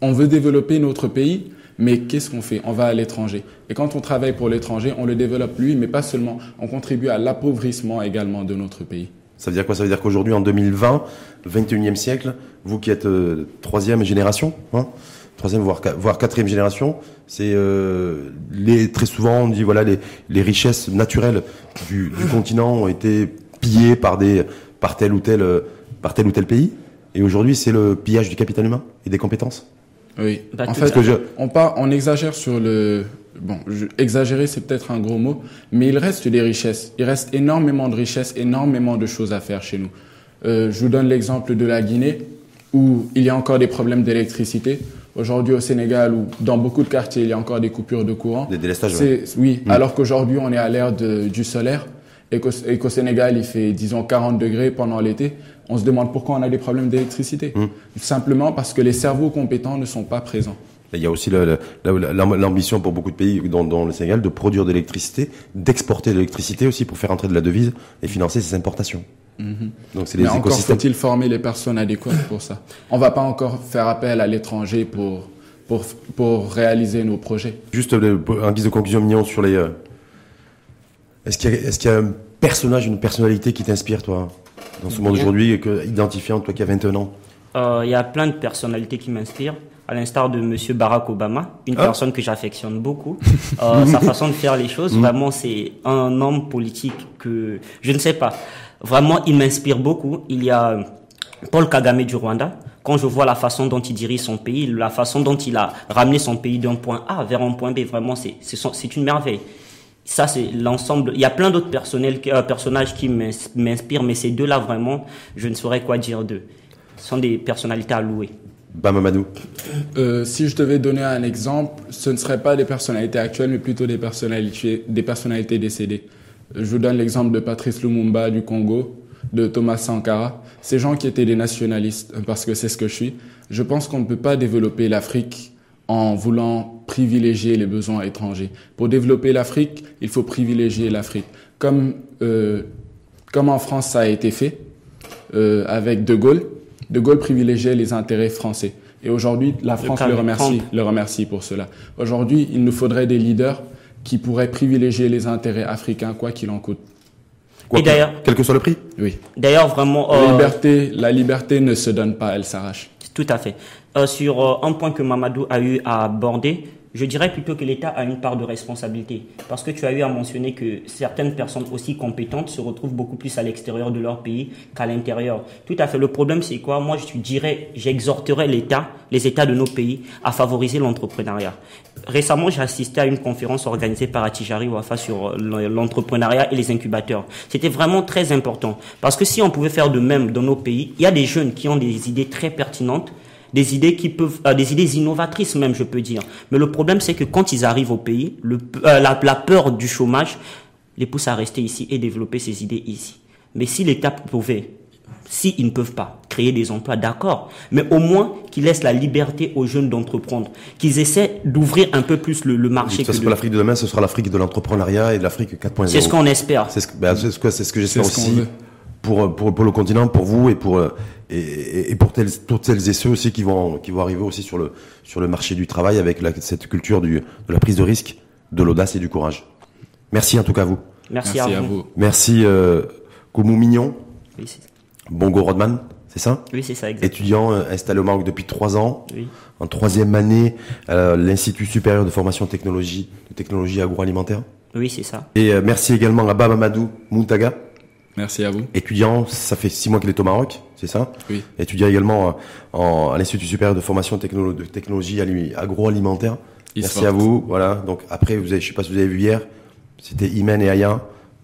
on veut développer notre pays, mais qu'est-ce qu'on fait? On va à l'étranger. Et quand on travaille pour l'étranger, on le développe lui, mais pas seulement. On contribue à l'appauvrissement également de notre pays. Ça veut dire quoi? Ça veut dire qu'aujourd'hui, en 2020, 21e siècle, vous qui êtes euh, troisième génération, hein, troisième voire, voire quatrième génération, c'est euh, les très souvent on dit voilà les, les richesses naturelles du, du continent ont été pillées par des par tel ou tel par tel ou tel pays. Et aujourd'hui, c'est le pillage du capital humain et des compétences. Oui. Bah, en fait, on, part, on exagère sur le. Bon, exagérer, c'est peut-être un gros mot, mais il reste des richesses. Il reste énormément de richesses, énormément de choses à faire chez nous. Euh, je vous donne l'exemple de la Guinée, où il y a encore des problèmes d'électricité. Aujourd'hui, au Sénégal, où dans beaucoup de quartiers, il y a encore des coupures de courant. Des délestages. Oui, mm. alors qu'aujourd'hui, on est à l'ère du solaire et qu'au Sénégal, il fait, disons, 40 degrés pendant l'été on se demande pourquoi on a des problèmes d'électricité. Hum. Simplement parce que les cerveaux compétents ne sont pas présents. Il y a aussi l'ambition pour beaucoup de pays, dont, le Sénégal, de produire de l'électricité, d'exporter de l'électricité aussi pour faire entrer de la devise et financer ses importations. Mhm. Donc c'est les Mais encore faut-il former les personnes adéquates pour ça? On va pas encore faire appel à l'étranger pour, pour, pour réaliser nos projets. Juste euh, un guise de conclusion mignon sur les... Euh, est-ce qu'il y, est y, a un personnage, une personnalité qui t'inspire, toi dans ce monde aujourd'hui, identifiant, toi qui as 21 ans? Euh, Il y a plein de personnalités qui m'inspirent à l'instar de Monsieur Barack Obama, une ah. personne que j'affectionne beaucoup. Euh, sa façon de faire les choses, mm. vraiment, c'est un homme politique que je ne sais pas. Vraiment, il m'inspire beaucoup. Il y a Paul Kagame du Rwanda. Quand je vois la façon dont il dirige son pays, la façon dont il a ramené son pays d'un point A vers un point B, vraiment, c'est c'est une merveille ça c'est l'ensemble. Il y a plein d'autres euh, personnages qui m'inspirent, mais ces deux-là vraiment, je ne saurais quoi dire d'eux. Ce sont des personnalités à louer. Bamamadou. Euh, si je devais donner un exemple, ce ne serait pas des personnalités actuelles, mais plutôt des personnalités, décédées. Je vous donne l'exemple de Patrice Lumumba du Congo, de Thomas Sankara, ces gens qui étaient des nationalistes, parce que c'est ce que je suis. Je pense qu'on ne peut pas développer l'Afrique en voulant privilégier les besoins étrangers. Pour développer l'Afrique, il faut privilégier l'Afrique. Comme, euh, en France ça a été fait euh, avec De Gaulle. De Gaulle privilégiait les intérêts français. Et aujourd'hui, la France le, remercie, le remercie pour cela. Aujourd'hui, il nous faudrait des leaders qui pourraient privilégier les intérêts africains, quoi qu'il en coûte. et d'ailleurs, quel que soit le prix. Oui. D'ailleurs, vraiment. La euh, liberté, la liberté ne se donne pas, elle s'arrache. Tout à fait. Euh, sur euh, un point que Mamadou a eu à aborder, je dirais plutôt que l'État a une part de responsabilité. Parce que tu as eu à mentionner que certaines personnes aussi compétentes se retrouvent beaucoup plus à l'extérieur de leur pays qu'à l'intérieur. Tout à fait. Le problème, c'est quoi? Moi, je dirais, j'exhorterais l'État, les États de nos pays, à favoriser l'entrepreneuriat. Récemment, j'ai assisté à une conférence organisée par Atijari Wafa sur euh, l'entrepreneuriat et les incubateurs. C'était vraiment très important. Parce que si on pouvait faire de même dans nos pays, il y a des jeunes qui ont des idées très pertinentes, des idées qui peuvent, euh, des idées innovatrices même, je peux dire. Mais le problème, c'est que quand ils arrivent au pays, le, euh, la, la peur du chômage les pousse à rester ici et développer ces idées ici. Mais si l'État pouvait, s'ils ne peuvent pas créer des emplois, d'accord, mais au moins qu'ils laissent la liberté aux jeunes d'entreprendre, qu'ils essaient d'ouvrir un peu plus le, le marché. Ça, que c'est de- pas l'Afrique de demain, ce sera l'Afrique de l'entrepreneuriat et de l'Afrique 4.0. C'est ce qu'on espère. C'est ce que, ben, c'est ce que, c'est ce que j'espère ce aussi. Pour, pour, pour le continent, pour vous et pour, euh, et, pour telles, toutes celles et ceux aussi qui vont, qui vont arriver aussi sur le, sur le marché du travail avec la, cette culture du, de la prise de risque, de l'audace et du courage. Merci en tout cas à vous. Merci, Merci à, à vous. vous. Merci, euh, Koumou Mignon, Oui, c'est Bongo Rodman, c'est ça? oui, c'est ça, exact. Étudiant euh, installé au Maroc depuis trois ans, Oui. en troisième année à l'Institut supérieur de formation technologie, de technologie agroalimentaire. Oui, c'est ça. Et euh, merci également à Baba Mountaga, Merci à vous. étudiant, ça fait six mois qu'il est au Maroc, c'est ça? Oui. Étudiant également euh, en, à l'Institut supérieur de formation technolo- de technologie ali- agroalimentaire. Merci à vous. Voilà. Donc après, vous avez, je sais pas si vous avez vu hier, c'était Imen et Aya,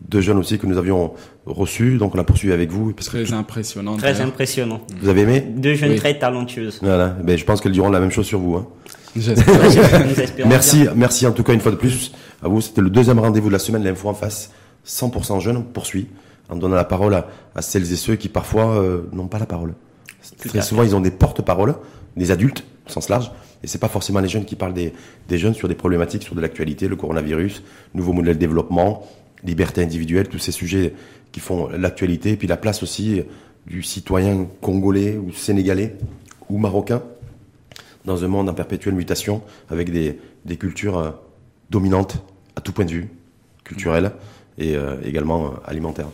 deux jeunes aussi que nous avions reçus. Donc on a poursuivi avec vous. Parce que Très impressionnant. Très impressionnant. vous avez aimé? Deux jeunes Oui. très talentueuses. Voilà. Ben, je pense qu'elles diront la même chose sur vous. Hein. Merci, bien. merci en tout cas une fois de plus à vous. C'était le deuxième rendez-vous de la semaine, l'info en face, 100% jeune. On poursuit en donnant la parole à, à celles et ceux qui parfois euh, n'ont pas la parole. Très souvent, ils ont des porte-paroles, des adultes au sens large, et c'est pas forcément les jeunes qui parlent des, des jeunes sur des problématiques, sur de l'actualité, le coronavirus, nouveau modèle de développement, liberté individuelle, tous ces sujets qui font l'actualité, et puis la place aussi du citoyen congolais ou sénégalais ou marocain dans un monde en perpétuelle mutation, avec des, des cultures euh, dominantes à tout point de vue, culturelles et euh, également euh, alimentaires.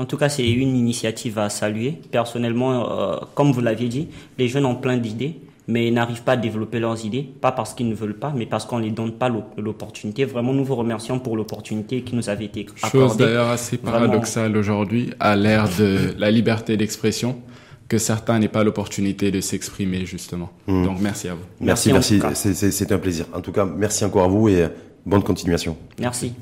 En tout cas, c'est une initiative à saluer. Personnellement, euh, comme vous l'aviez dit, les jeunes ont plein d'idées, mais n'arrivent pas à développer leurs idées, pas parce qu'ils ne veulent pas, mais parce qu'on ne les donne pas l'op- l'opportunité. Vraiment, nous vous remercions pour l'opportunité qui nous avait été Chose accordée. d'ailleurs assez Vraiment. paradoxale aujourd'hui, à l'ère de la liberté d'expression, que certains n'aient pas l'opportunité de s'exprimer justement. Mhm. Donc merci à vous. Merci, Merci. C'est- c'est c'est un plaisir. En tout cas, merci encore à vous et bonne continuation. Merci.